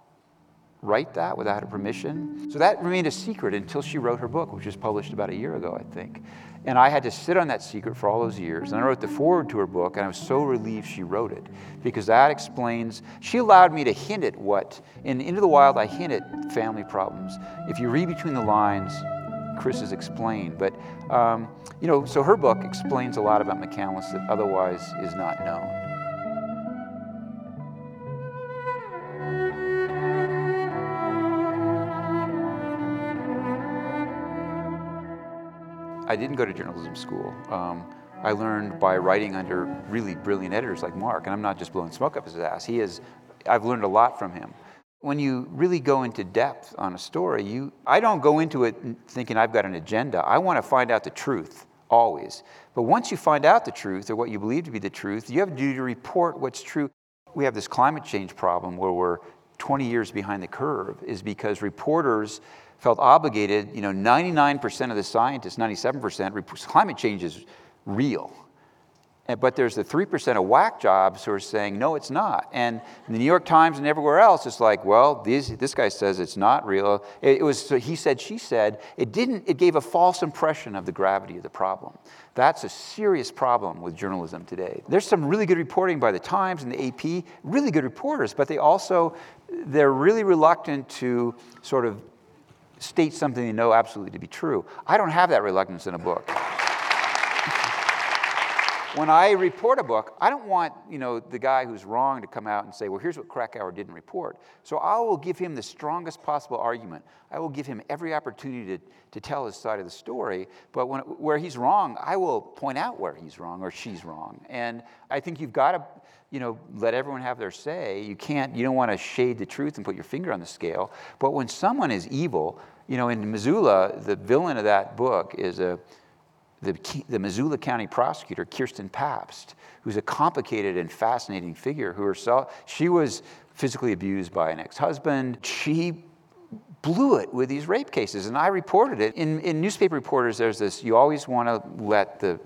write that without her permission. So that remained a secret until she wrote her book, which was published about a year ago, I think. And I had to sit on that secret for all those years. And I wrote the foreword to her book, and I was so relieved she wrote it because that explains, she allowed me to hint at what, in Into the Wild, I hint at family problems. If you read between the lines, Chris has explained. But, um, you know, so her book explains a lot about McCandless that otherwise is not known. I didn't go to journalism school. Um, I learned by writing under really brilliant editors like Mark, and I'm not just blowing smoke up his ass. He is, I've learned a lot from him. When you really go into depth on a story, you, I don't go into it thinking I've got an agenda. I want to find out the truth, always. But once you find out the truth, or what you believe to be the truth, you have to report what's true. We have this climate change problem where we're 20 years behind the curve, is because reporters felt obligated, you know, 99% of the scientists, 97%, rep- climate change is real. Eh, but there's the 3% of whack jobs who are saying, no, it's not. And the New York Times and everywhere else, it's like, well, these, this guy says it's not real. It, it was, he said, she said. It didn't, it gave a false impression of the gravity of the problem. That's a serious problem with journalism today. There's some really good reporting by the Times and the AP, really good reporters, but they also, they're really reluctant to sort of state something they know absolutely to be true. I don't have that reluctance in a book when I report a book, I don't want you know the guy who's wrong to come out and say, "Well, here's what Krakauer didn't report." So I will give him the strongest possible argument. I will give him every opportunity to, to tell his side of the story. But when, where he's wrong, I will point out where he's wrong or she's wrong. And I think you've got to you know let everyone have their say. You can't. You don't want to shade the truth and put your finger on the scale. But when someone is evil, you know, in Missoula, the villain of that book is a the, the Missoula County prosecutor, Kirsten Pabst, who's a complicated and fascinating figure who herself, she was physically abused by an ex-husband. She blew it with these rape cases, and I reported it. In, in newspaper reporters, there's this, you always want to let the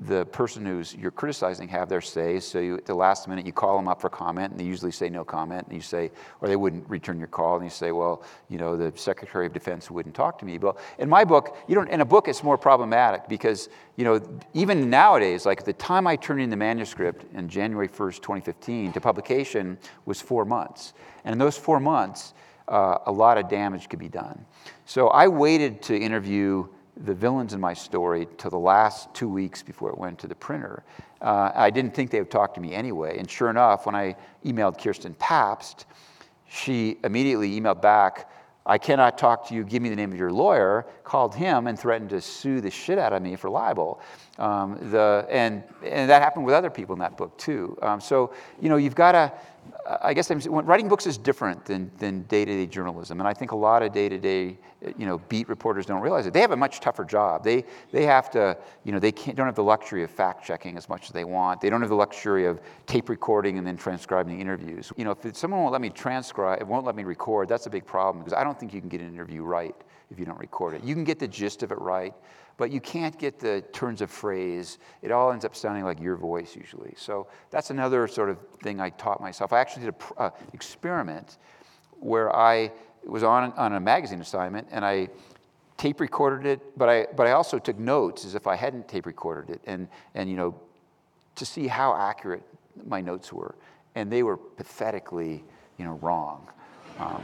the person who's you're criticizing have their say. So you, at the last minute, you call them up for comment, and they usually say no comment. And you say, or they wouldn't return your call, and you say, well, you know, the Secretary of Defense wouldn't talk to me. But in my book, you don't. In a book, it's more problematic because you know, even nowadays, like the time I turned in the manuscript in January 1st, 2015, to publication was four months, and in those four months, uh, a lot of damage could be done. So I waited to interview the villains in my story to the last two weeks before it went to the printer. Uh, I didn't think they would talk to me anyway. And sure enough, when I emailed Kirsten Pabst, she immediately emailed back, I cannot talk to you, give me the name of your lawyer, called him and threatened to sue the shit out of me for libel. Um, the, and, and that happened with other people in that book too. Um, so, you know, you've got to, I guess I'm, writing books is different than, than day-to-day journalism. And I think a lot of day-to-day, you know, beat reporters don't realize it. They have a much tougher job. They, they have to, you know, they can't, don't have the luxury of fact-checking as much as they want. They don't have the luxury of tape recording and then transcribing the interviews. You know, if someone won't let me transcribe, won't let me record, that's a big problem because I don't think you can get an interview right if you don't record it. You can get the gist of it right, but you can't get the turns of phrase. It all ends up sounding like your voice usually. So that's another sort of thing I taught myself. I actually did an uh, experiment where I was on, on a magazine assignment and I tape recorded it, but I, but I also took notes as if I hadn't tape recorded it and, and you know, to see how accurate my notes were. And they were pathetically, you know, wrong. Um,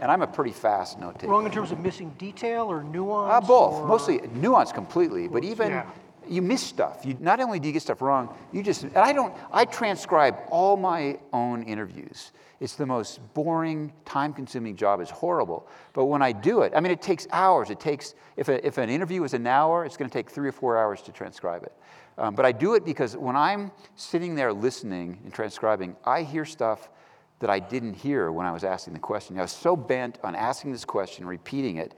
and I'm a pretty fast note taker. Wrong in terms of missing detail or nuance? Uh, both. or- Mostly nuance completely, but even Yeah. you miss stuff. You, not only do you get stuff wrong, you just, and I don't, I transcribe all my own interviews. It's the most boring, time consuming job. It's horrible. But when I do it, I mean, it takes hours. It takes, if, a, if an interview is an hour, it's going to take three or four hours to transcribe it. Um, but I do it because when I'm sitting there listening and transcribing, I hear stuff that I didn't hear when I was asking the question. I was so bent on asking this question, repeating it,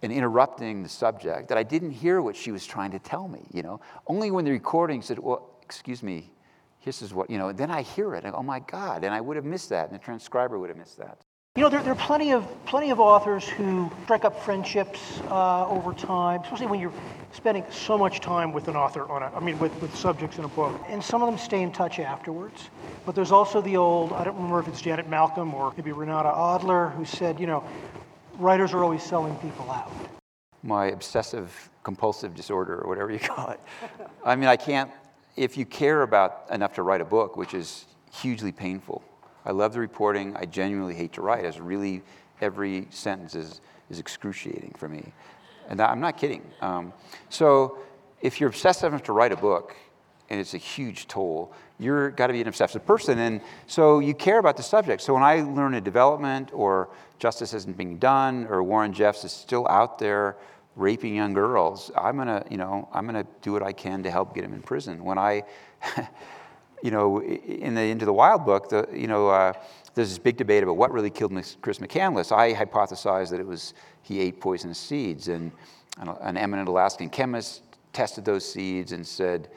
and interrupting the subject that I didn't hear what she was trying to tell me, you know. Only when the recording said, well, excuse me, this is what, you know, then I hear it. Oh my God, and I would have missed that, and the transcriber would have missed that. You know, there, there are plenty of, plenty of authors who strike up friendships uh, over time, especially when you're spending so much time with an author on a, I mean, with, with subjects in a book. And some of them stay in touch afterwards. But there's also the old, I don't remember if it's Janet Malcolm or maybe Renata Adler, who said, you know, writers are always selling people out. My obsessive compulsive disorder, or whatever you call it. I mean, I can't, if you care about enough to write a book, which is hugely painful, I love the reporting. I genuinely hate to write. It's really, every sentence is, is excruciating for me. And I'm not kidding. Um, so if you're obsessive enough to write a book, and it's a huge toll, you're got to be an obsessive person. And so you care about the subject. So when I learn a development or justice isn't being done or Warren Jeffs is still out there raping young girls, I'm gonna, you know, I'm gonna do what I can to help get him in prison. When I *laughs* you know, in the Into the Wild book, the, you know, uh, there's this big debate about what really killed Chris McCandless. I hypothesized that it was he ate poisonous seeds, and an eminent Alaskan chemist tested those seeds and said,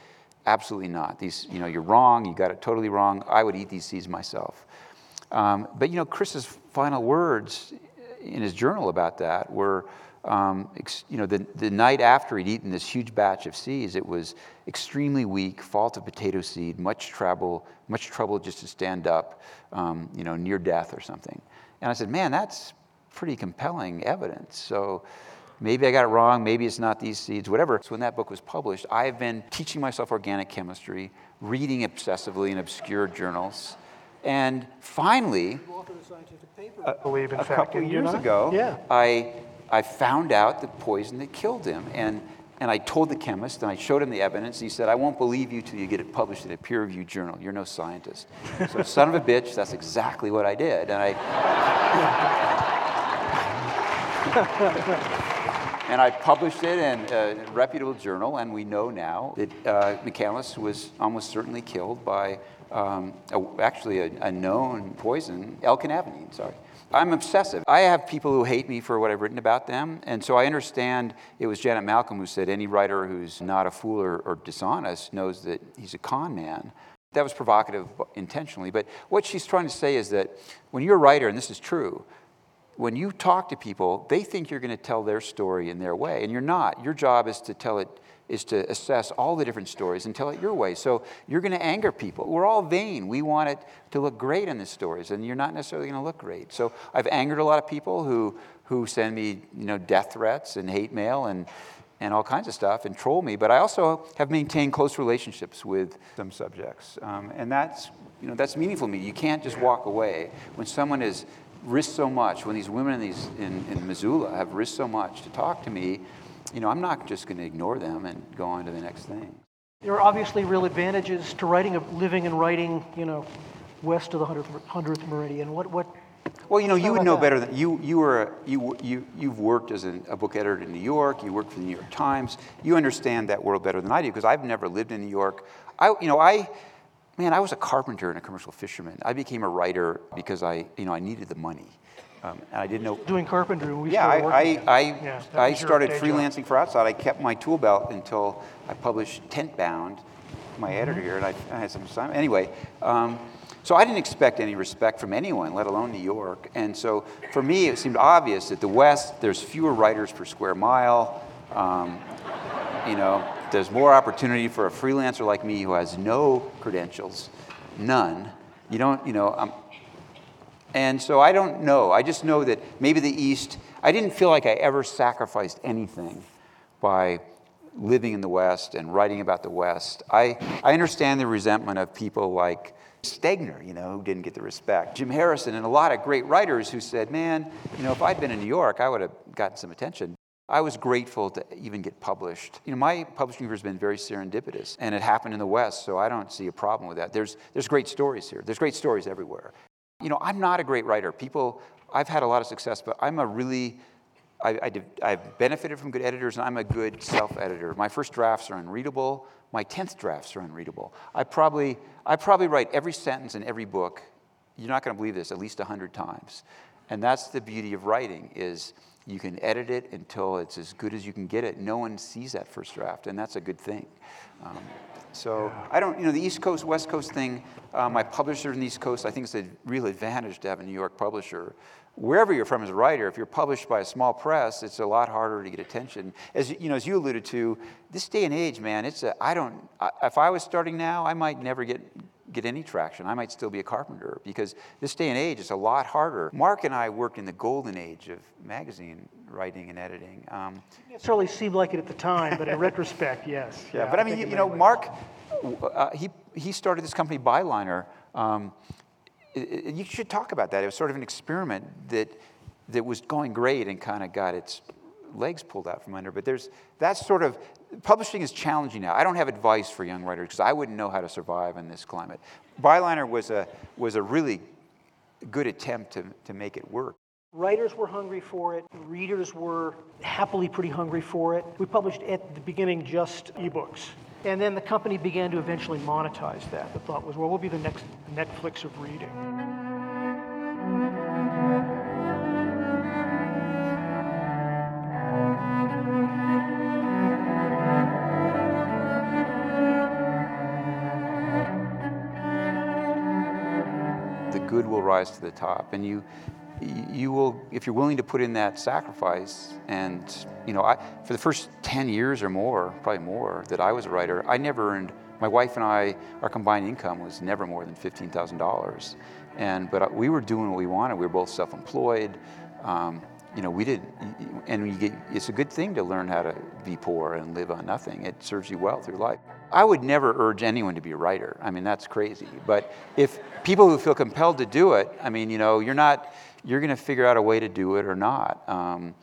absolutely not. These, you know, you're wrong. You got it totally wrong. I would eat these seeds myself. Um, but you know, Chris's final words in his journal about that were um, ex, you know, the, the night after he'd eaten this huge batch of seeds, it was extremely weak, fault of potato seed, much trouble, much trouble just to stand up, um, you know, near death or something. And I said, man, that's pretty compelling evidence. So maybe I got it wrong, maybe it's not these seeds, whatever. So when that book was published, I've been teaching myself organic chemistry, reading obsessively in obscure journals, and finally, I believe, in a fact, couple years ago, Yeah. I, I found out the poison that killed him. And, and I told the chemist, and I showed him the evidence. He said, I won't believe you till you get it published in a peer reviewed journal. You're no scientist. so, *laughs* son of a bitch, that's exactly what I did. And I. *laughs* And I published it in a reputable journal, and we know now that uh, McCandless was almost certainly killed by um, a, actually a, a known poison, L-canavanine, sorry. I'm obsessive. I have people who hate me for what I've written about them, and so I understand it was Janet Malcolm who said any writer who's not a fool or, or dishonest knows that he's a con man. That was provocative intentionally, but what she's trying to say is that when you're a writer, and this is true, when you talk to people, they think you're going to tell their story in their way, and you're not. Your job is to tell it, is to assess all the different stories and tell it your way. So you're going to anger people. We're all vain. We want it to look great in the stories, and you're not necessarily going to look great. So I've angered a lot of people who who send me, you know, death threats and hate mail and and all kinds of stuff and troll me. But I also have maintained close relationships with some subjects, um, and that's you know that's meaningful to me. You can't just walk away when someone has risked so much. When these women in these in, in Missoula have risked so much to talk to me, you know, I'm not just going to ignore them and go on to the next thing. There are obviously real advantages to writing, of living and writing, you know, west of the 100th, 100th meridian. What, what, Well, you know, you would know that? better than you. You were you you you've worked as an, a book editor in New York. You worked for the New York Times. You understand that world better than I do because I've never lived in New York. I you know I. Man, I was a carpenter and a commercial fisherman. I became a writer because I, you know, I needed the money, um, and I didn't know. doing carpentry when we Yeah, started I, working I, I, Yeah, I started day job. freelancing for outside. I kept my tool belt until I published Tent Bound, my Mm-hmm. editor here, and I, I had some assignment. Anyway, um, so I didn't expect any respect from anyone, let alone New York. And so for me, it seemed obvious that the West, there's fewer writers per square mile. Um, you know, there's more opportunity for a freelancer like me who has no credentials, none. You don't, you know, um, and so I don't know. I just know that maybe the East, I didn't feel like I ever sacrificed anything by living in the West and writing about the West. I, I understand the resentment of people like Stegner, you know, who didn't get the respect. Jim Harrison and a lot of great writers who said, man, you know, if I'd been in New York, I would have gotten some attention. I was grateful to even get published. You know, my publishing career has been very serendipitous, and it happened in the West, so I don't see a problem with that. There's, there's great stories here. There's great stories everywhere. You know, I'm not a great writer. People, I've had a lot of success, but I'm a really, I, I've benefited from good editors, and I'm a good self-editor. My first drafts are unreadable. My tenth drafts are unreadable. I probably, I probably write every sentence in every book. You're not going to believe this at least hundred times, and that's the beauty of writing is you can edit it until it's as good as you can get it. No one sees that first draft, and that's a good thing. Um, so I don't, you know, the East Coast, West Coast thing, uh, my publisher in the East Coast, I think it's a real advantage to have a New York publisher. Wherever you're from as a writer, if you're published by a small press, it's a lot harder to get attention. As you know, as you alluded to, this day and age, man, it's a, I don't, I, if I was starting now, I might never get get any traction. I might still be a carpenter because this day and age is a lot harder. Mark and I worked in the golden age of magazine writing and editing. Um, It certainly seemed like it at the time, but in *laughs* retrospect, yes. yeah, but I mean, you, you know, ways. Mark, uh, he, he started this company, Byliner. Um, it- it- you should talk about that. It was sort of an experiment that, that was going great and kind of got its legs pulled out from under. But there's that sort of publishing is challenging now. I don't have advice for young writers because I wouldn't know how to survive in this climate. Byliner was a was a really good attempt to, to make it work. Writers were hungry for it. Readers were happily pretty hungry for it. We published at the beginning just ebooks. And then the company began to eventually monetize that. The thought was, well, we'll be the next Netflix of reading. the good will rise to the top. And you, you will, if you're willing to put in that sacrifice, and you know, I, for the first 10 years or more, probably more, that I was a writer, I never earned, my wife and I, our combined income was never more than $15,000. And, but we were doing what we wanted. We were both self-employed. Um, you know, we didn't, and get, it's a good thing to learn how to be poor and live on nothing. It serves you well through life. I would never urge anyone to be a writer. I mean, that's crazy. But if people who feel compelled to do it, I mean, you know, you're not, you're going to figure out a way to do it or not. Um,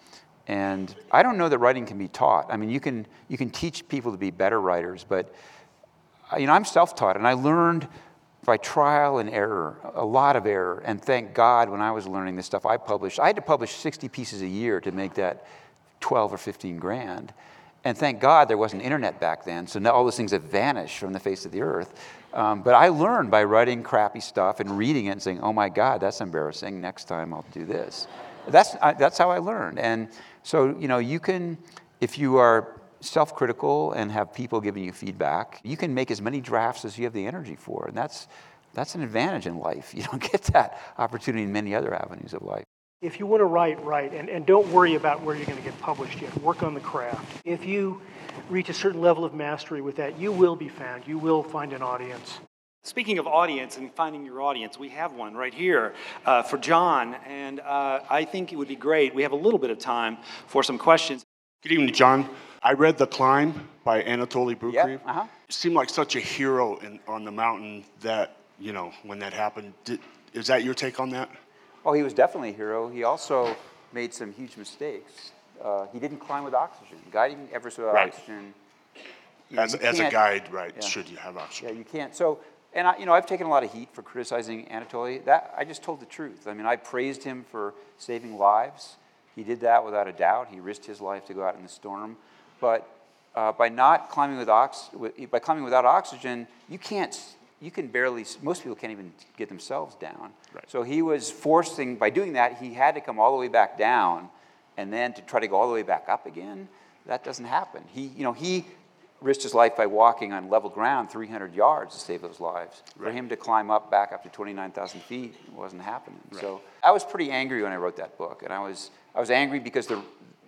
and I don't know that writing can be taught. I mean, you can, you can teach people to be better writers, but, uh, you know, I'm self-taught, and I learned by trial and error, a lot of error. And thank God when I was learning this stuff, I published, I had to publish 60 pieces a year to make that 12 or 15 grand. And thank God there wasn't internet back then, so now all those things have vanished from the face of the earth. Um, but I learned by writing crappy stuff and reading it and saying, oh my God, that's embarrassing. Next time I'll do this. That's, I, that's how I learned. And so, you know, you can, if you are self critical and have people giving you feedback, you can make as many drafts as you have the energy for. And that's, that's an advantage in life. *laughs* You don't get that opportunity in many other avenues of life. If you want to write, write, and, and don't worry about where you're going to get published yet. Work on the craft. If you reach a certain level of mastery with that, you will be found. You will find an audience. Speaking of audience and finding your audience, we have one right here uh, for Jon, and uh, I think it would be great. We have a little bit of time for some questions. Good evening, Jon. I read The Climb by Anatoly Boukreev. Yep, uh-huh. Seemed like such a hero in, on the mountain that, you know, when that happened. Did, is that your take on that? Oh, he was definitely a hero. He also made some huge mistakes. Uh, he didn't climb with oxygen. Guiding Everest without Right. oxygen. you As, you as a guide, right, Yeah. should you have oxygen? Yeah, you can't. So, and I, you know, I've taken a lot of heat for criticizing Anatoly. That I just told the truth. I mean, I praised him for saving lives. He did that without a doubt. He risked his life to go out in the storm. But uh, by not climbing with ox, by climbing without oxygen, you can't. You can barely. Most people can't even get themselves down. Right. So he was forcing. By doing that, he had to come all the way back down, and then to try to go all the way back up again. That doesn't happen. He, you know, he risked his life by walking on level ground 300 yards to save those lives. Right. For him to climb up back up to 29,000 feet wasn't happening. Right. So I was pretty angry when I wrote that book, and I was I was angry because the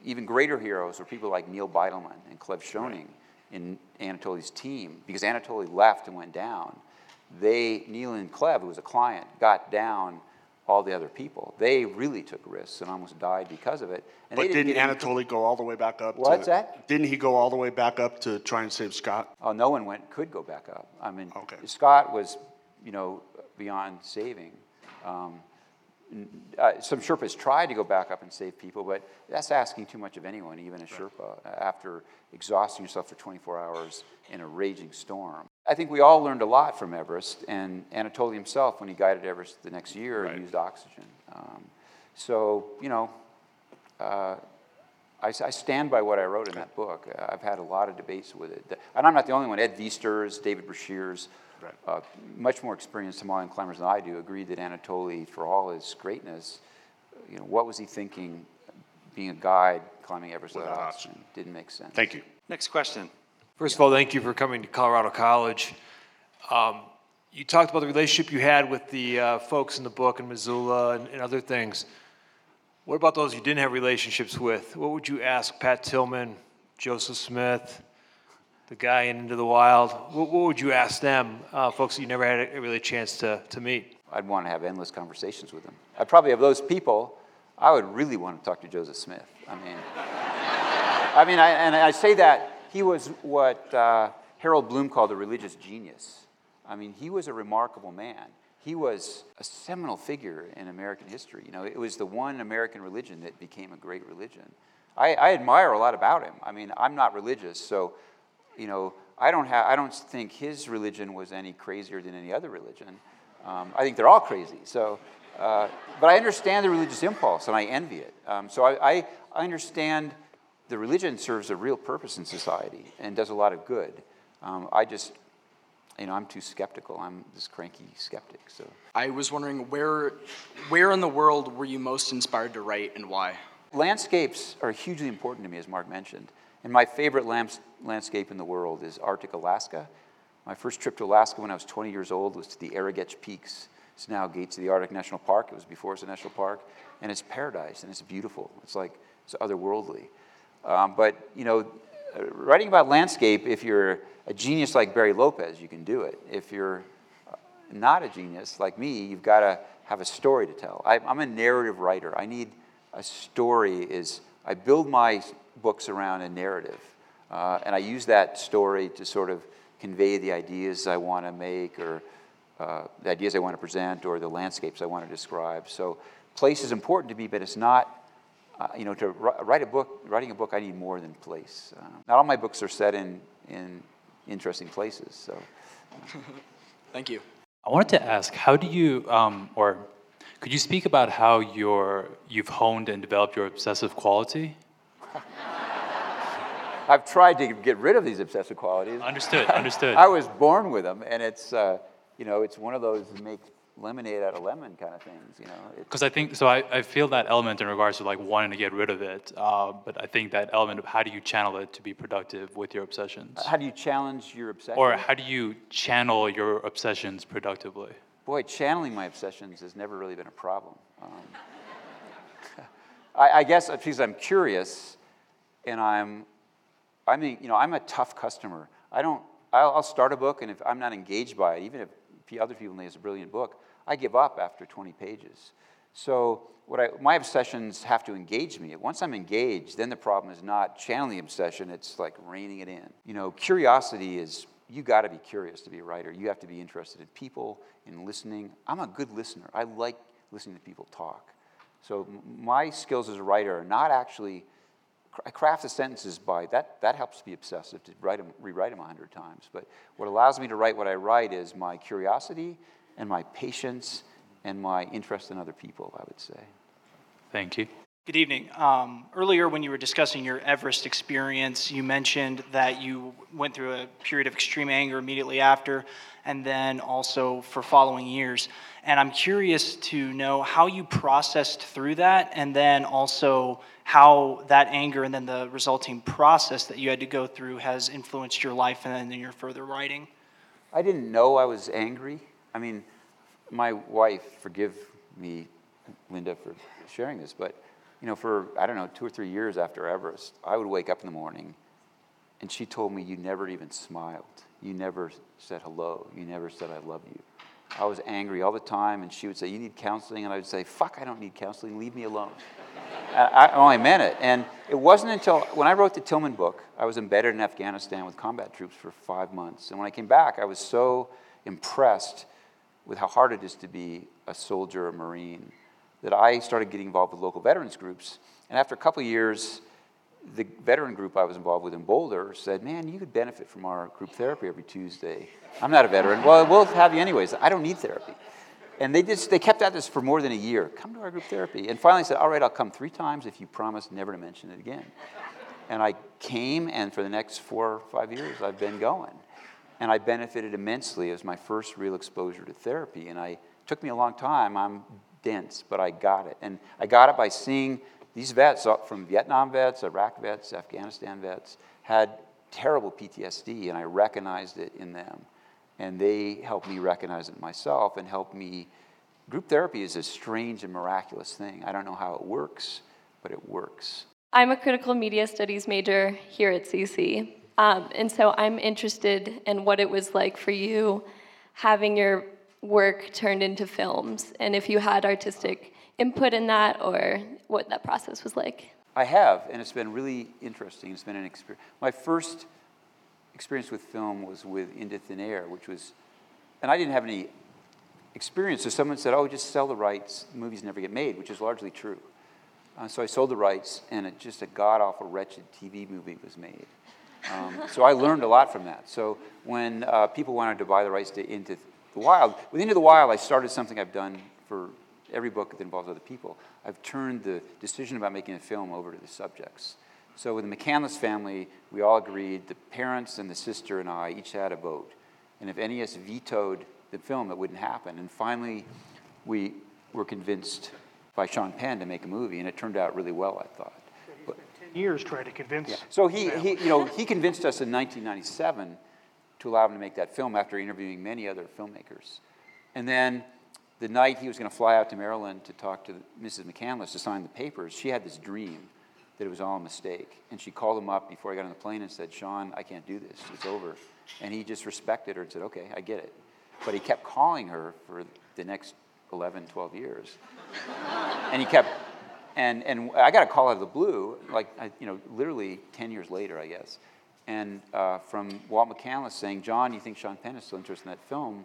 even greater heroes were people like Neal Beidleman and Klev Schoening in Anatoly's team. Because Anatoly left and went down, they Neal and Klev, who was a client, got down all the other people. They really took risks and almost died because of it. And But didn't any- Anatoly go all the way back up? What's to, that? Didn't he go all the way back up to try and save Scott? Oh, no one went could go back up. I mean, Okay. Scott was, you know, beyond saving. Um, uh, some Sherpas tried to go back up and save people, but that's asking too much of anyone, even a Sherpa, uh, after exhausting yourself for 24 hours in a raging storm. I think we all learned a lot from Everest, and Anatoly himself, when he guided Everest the next year, Right. used oxygen. Um, so, you know, uh, I, I stand by what I wrote in that book. I've had a lot of debates with it. And I'm not the only one. Ed Viesturs, David Breashears, Right. uh, much more experienced Himalayan climbers than I do, agreed that Anatoly, for all his greatness, you know, what was he thinking being a guide climbing Everest without Without oxygen? Didn't make sense. Thank you. Next question. First of all, thank you for coming to Colorado College. Um, you talked about the relationship you had with the uh, folks in the book in Missoula and, and other things. What about those you didn't have relationships with? What would you ask Pat Tillman, Joseph Smith, the guy in Into the Wild? What, what would you ask them, uh, folks that you never had a, really a chance to, to meet? I'd want to have endless conversations with them. I'd probably have those people. I would really want to talk to Joseph Smith. I mean, I mean, I, and I say that he was what uh, Harold Bloom called a religious genius. I mean, he was a remarkable man. He was a seminal figure in American history. You know, it was the one American religion that became a great religion. I, I admire a lot about him. I mean, I'm not religious, so you know, I don't have, I don't think his religion was any crazier than any other religion. Um, I think they're all crazy. So, uh, but I understand the religious impulse and I envy it. Um, so I, I, I understand the religion serves a real purpose in society and does a lot of good. Um, I just, you know, I'm too skeptical. I'm this cranky skeptic. So I was wondering where, where in the world were you most inspired to write and why? landscapes are hugely important to me, as Mark mentioned. And my favorite lamps, landscape in the world is Arctic Alaska. My first trip to Alaska when I was 20 years old was to the Arrigetch Peaks, It's now Gates of the Arctic National Park. It was before it's a national park, and it's paradise, and it's beautiful. It's like it's otherworldly. Um, but you know, writing about landscape, if you're a genius like Barry Lopez, you can do it. If you're uh, not a genius like me, you've got to have a story to tell. I, I'm a narrative writer. I need a story. Is I build my books around a narrative, uh, and I use that story to sort of convey the ideas I want to make, or uh, the ideas I want to present, or the landscapes I want to describe. So, place is important to me, but it's not. Uh, you know, to write a book, writing a book, I need more than place. Uh, not all my books are set in in interesting places. So, *laughs* thank you. I wanted to ask, how do you, um, or could you speak about how you you've honed and developed your obsessive quality? *laughs* I've tried to get rid of these obsessive qualities. Understood, *laughs* understood. I was born with them, and it's, uh, you know, it's one of those make lemonade out of lemon kind of things, you know. Because I think so. I, I feel that element in regards to like wanting to get rid of it, uh, but I think that element of how do you channel it to be productive with your obsessions? How do you challenge your obsessions? Or how do you channel your obsessions productively? Boy, channeling my obsessions has never really been a problem. Um, *laughs* I, I guess because I'm curious, and I'm, I mean, you know, I'm a tough customer. I don't. I'll, I'll start a book, and if I'm not engaged by it, even if other people think it's a brilliant book, I give up after 20 pages. So what I, my obsessions have to engage me. Once I'm engaged, then the problem is not channeling the obsession, it's like reining it in. You know, curiosity is, you got to be curious to be a writer. You have to be interested in people, in listening. I'm a good listener. I like listening to people talk. So my skills as a writer are not actually, I craft the sentences by, that, that helps to be obsessive to write them, rewrite them a hundred times. But what allows me to write what I write is my curiosity and my patience and my interest in other people, I would say. Thank you. Good evening. Um, earlier, when you were discussing your Everest experience, you mentioned that you went through a period of extreme anger immediately after, and then also for following years. And I'm curious to know how you processed through that, and then also how that anger and then the resulting process that you had to go through has influenced your life and then your further writing. I didn't know I was angry. I mean, my wife, forgive me, Linda, for sharing this, but you know, for I don't know, two or three years after Everest, I would wake up in the morning and she told me, You never even smiled. You never said hello. You never said, I love you. I was angry all the time, and she would say, You need counseling? And I would say, Fuck, I don't need counseling. Leave me alone. I, I meant it. And it wasn't until when I wrote the Tillman book, I was embedded in Afghanistan with combat troops for five months. And when I came back, I was so impressed with how hard it is to be a soldier, a Marine, that I started getting involved with local veterans groups. And after a couple years, the veteran group I was involved with in Boulder said, Man, you could benefit from our group therapy every Tuesday. I'm not a veteran. well, we'll have you anyways. I don't need therapy. And they, just, they kept at this for more than a year. Come to our group therapy. And finally said, All right, I'll come three times if you promise never to mention it again. And I came, and for the next four or five years, I've been going. And I benefited immensely. It was my first real exposure to therapy. And I, took me a long time. I'm dense, but I got it. And I got it by seeing these vets uh, from Vietnam vets, Iraq vets, Afghanistan vets had terrible PTSD, and I recognized it in them. And they helped me recognize it myself and helped me. Group therapy is a strange and miraculous thing. I don't know how it works, but it works. I'm a critical media studies major here at CC. Um, and so I'm interested in what it was like for you having your work turned into films and if you had artistic input in that or what that process was like. I have, and it's been really interesting. It's been an experience. My first experience with film was with Into Thin Air, which was, and I didn't have any experience. So someone said, "Oh, just sell the rights. Movies never get made," which is largely true. Uh, so I sold the rights, and it, just a god awful, wretched TV movie was made. Um, *laughs* so I learned a lot from that. So when uh, people wanted to buy the rights to Into the Wild, with Into the Wild, I started something I've done for every book that involves other people. I've turned the decision about making a film over to the subjects. So with the McCandless family, we all agreed, the parents and the sister and I each had a vote. And if NES vetoed the film, it wouldn't happen. And finally, we were convinced by Sean Penn to make a movie, and it turned out really well, I thought. But, years trying to convince. Yeah. So he, he, you know, he convinced us in 1997 to allow him to make that film after interviewing many other filmmakers. And then the night he was going to fly out to Maryland to talk to Mrs. McCandless to sign the papers, she had this dream that it was all a mistake. And she called him up before I got on the plane and said, Sean, I can't do this. It's over. And he just respected her and said, okay, I get it. But he kept calling her for the next 11, 12 years. *laughs* and he kept, and, and I got a call out of the blue, like, you know, literally 10 years later, I guess. And uh, from Walt McCandless saying, Jon, you think Sean Penn is still interested in that film?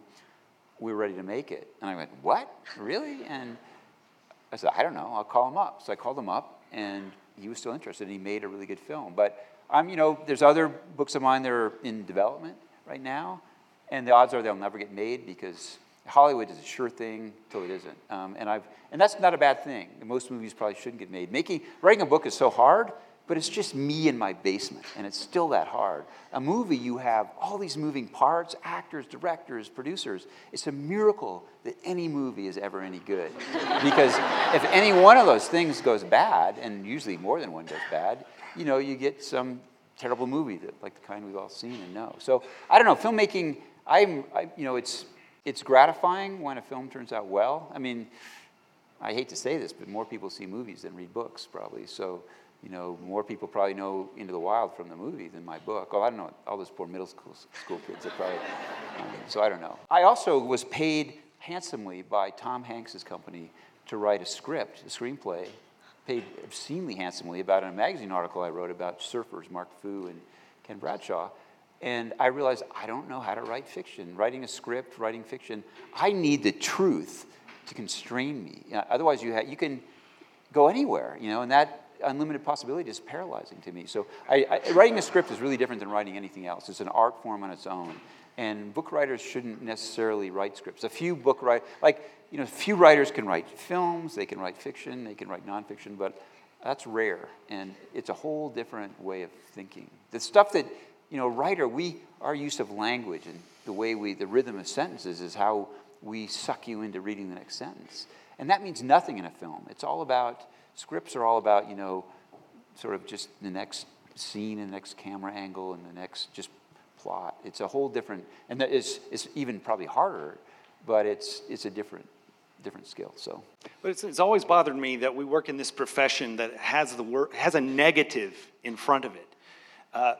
We were ready to make it. And I went, what? Really? And I said, I don't know. I'll call him up. So I called him up, and he was still interested. And he made a really good film. But I'm, you know, there's other books of mine that are in development right now, and the odds are they'll never get made because Hollywood is a sure thing till it isn't. Um, and I've, and that's not a bad thing. Most movies probably shouldn't get made. Making, writing a book is so hard but it's just me in my basement, and it's still that hard. A movie, you have all these moving parts actors, directors, producers. It's a miracle that any movie is ever any good. because if any one of those things goes bad, and usually more than one goes bad, you know, you get some terrible movie that, like the kind we've all seen and know. So I don't know, filmmaking, I'm, I, you know, it's, it's gratifying when a film turns out well. I mean, I hate to say this, but more people see movies than read books, probably. So you know, more people probably know Into the Wild from the movie than my book. Oh, I don't know, all those poor middle school, school kids are probably, um, so I don't know. I also was paid handsomely by Tom Hanks's company to write a script, a screenplay, paid obscenely handsomely about in a magazine article I wrote about surfers, Mark Foo and Ken Bradshaw. And I realized I don't know how to write fiction. Writing a script, writing fiction, I need the truth to constrain me. otherwise, you, ha- you can go anywhere, you know, and that unlimited possibility is paralyzing to me. So I, I, writing a script is really different than writing anything else. It's an art form on its own. And book writers shouldn't necessarily write scripts. A few book writers, like, you know, few writers can write films, they can write fiction, they can write nonfiction, but that's rare. And it's a whole different way of thinking. The stuff that, you know, writer, we, our use of language and the way we, the rhythm of sentences is how we suck you into reading the next sentence. And that means nothing in a film. It's all about Scripts are all about, you know, sort of just the next scene and the next camera angle and the next just plot. It's a whole different, and that is, it's even probably harder, but it's, it's a different, different skill. So, but it's, it's always bothered me that we work in this profession that has the word has a negative in front of it. Uh,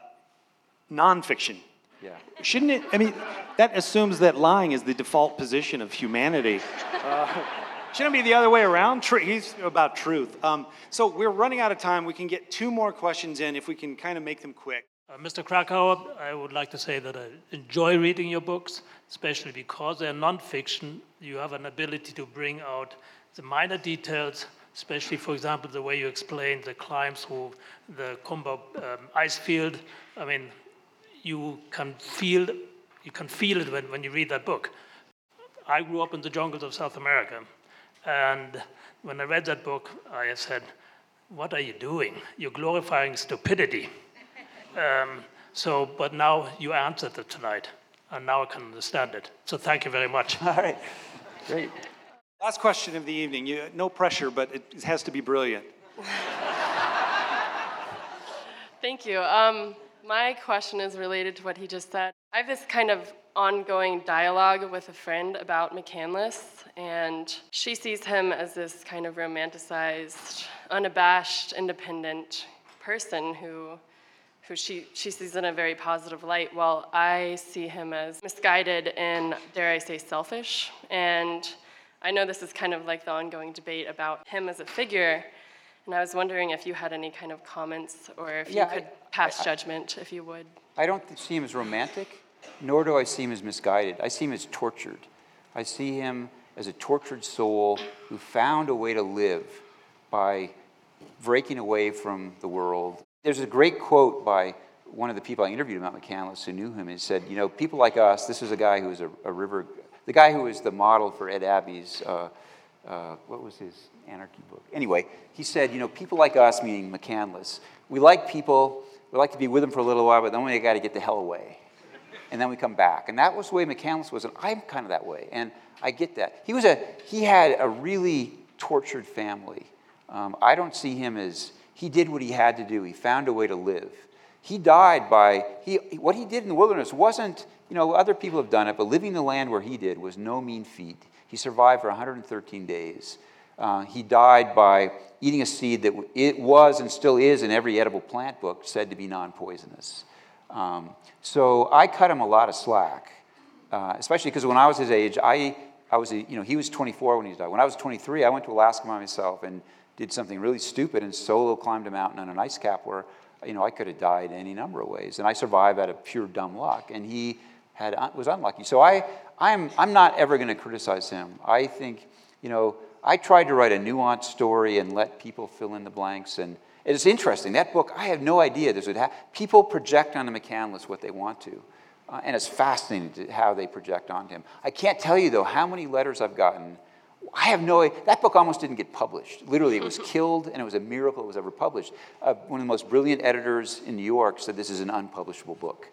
nonfiction. Yeah. Shouldn't it? I mean, that assumes that lying is the default position of humanity. Uh, *laughs* Shouldn't be the other way around. He's about truth. Um, so we're running out of time. We can get two more questions in if we can kind of make them quick. Uh, Mr. Krakauer, I would like to say that I enjoy reading your books, especially because they're nonfiction. You have an ability to bring out the minor details, especially, for example, the way you explain the climbs through the Khumbu um, ice field. I mean, you can feel you can feel it when, when you read that book. I grew up in the jungles of South America, and when I read that book, I said, What are you doing? You're glorifying stupidity. *laughs* um, so, but now you answered it tonight, and now I can understand it. So, thank you very much. All right. Great. Last question of the evening. You, no pressure, but it has to be brilliant. *laughs* Thank you. Um, my question is related to what he just said. I have this kind of ongoing dialogue with a friend about McCandless, and she sees him as this kind of romanticized, unabashed, independent person who, who she, she sees in a very positive light, while I see him as misguided and, dare I say, selfish. And I know this is kind of like the ongoing debate about him as a figure. And I was wondering if you had any kind of comments or if yeah, you could I, pass I, judgment, if you would. I don't see him as romantic nor do I see him as misguided. I see him as tortured. I see him as a tortured soul who found a way to live by breaking away from the world. There's a great quote by one of the people I interviewed about McCandless who knew him. He said, You know, people like us, this is a guy who was a, a river, the guy who was the model for Ed Abbey's, uh, uh, what was his anarchy book? Anyway, he said, You know, people like us, meaning McCandless, we like people, we like to be with them for a little while, but then we got to get the hell away and then we come back. And that was the way McCandless was, and I'm kind of that way, and I get that. He was a he had a really tortured family. Um, I don't see him as he did what he had to do. He found a way to live. He died by he what he did in the wilderness wasn't you know, other people have done it, but living the land where he did was no mean feat. He survived for 113 days. Uh, he died by eating a seed that it was and still is in every edible plant book said to be non poisonous. Um, so I cut him a lot of slack, uh, especially because when I was his age, I, I was, a, you know, he was 24 when he died. When I was 23, I went to Alaska by myself and did something really stupid and solo climbed a mountain on an ice cap where, you know, I could have died any number of ways. And I survived out of pure dumb luck. And he had, was unlucky. So I, I'm, I'm not ever going to criticize him. I think, you know, I tried to write a nuanced story and let people fill in the blanks. And it's interesting. That book, I have no idea this would happen. People project onto McCandless what they want to. Uh, and it's fascinating to how they project onto him. I can't tell you, though, how many letters I've gotten. I have no That book almost didn't get published. Literally, it was killed, and it was a miracle it was ever published. Uh, one of the most brilliant editors in New York said this is an unpublishable book.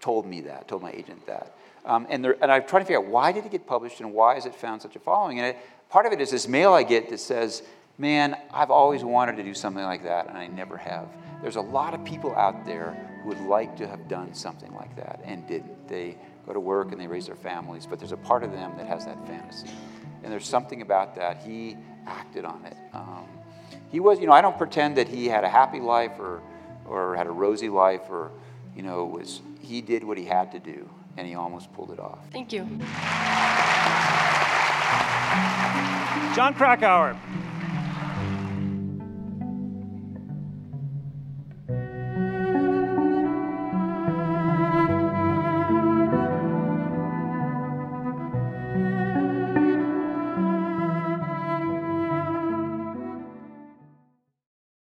Told me that, told my agent that. Um, and, there, and I'm trying to figure out why did it get published and why has it found such a following? And it, part of it is this mail I get that says, man, I've always wanted to do something like that, and I never have. There's a lot of people out there who would like to have done something like that and didn't. They go to work and they raise their families, but there's a part of them that has that fantasy. And there's something about that. He acted on it. Um, he was, you know, I don't pretend that he had a happy life or, or had a rosy life or, you know, was, he did what he had to do and he almost pulled it off. Thank you. Jon Krakauer.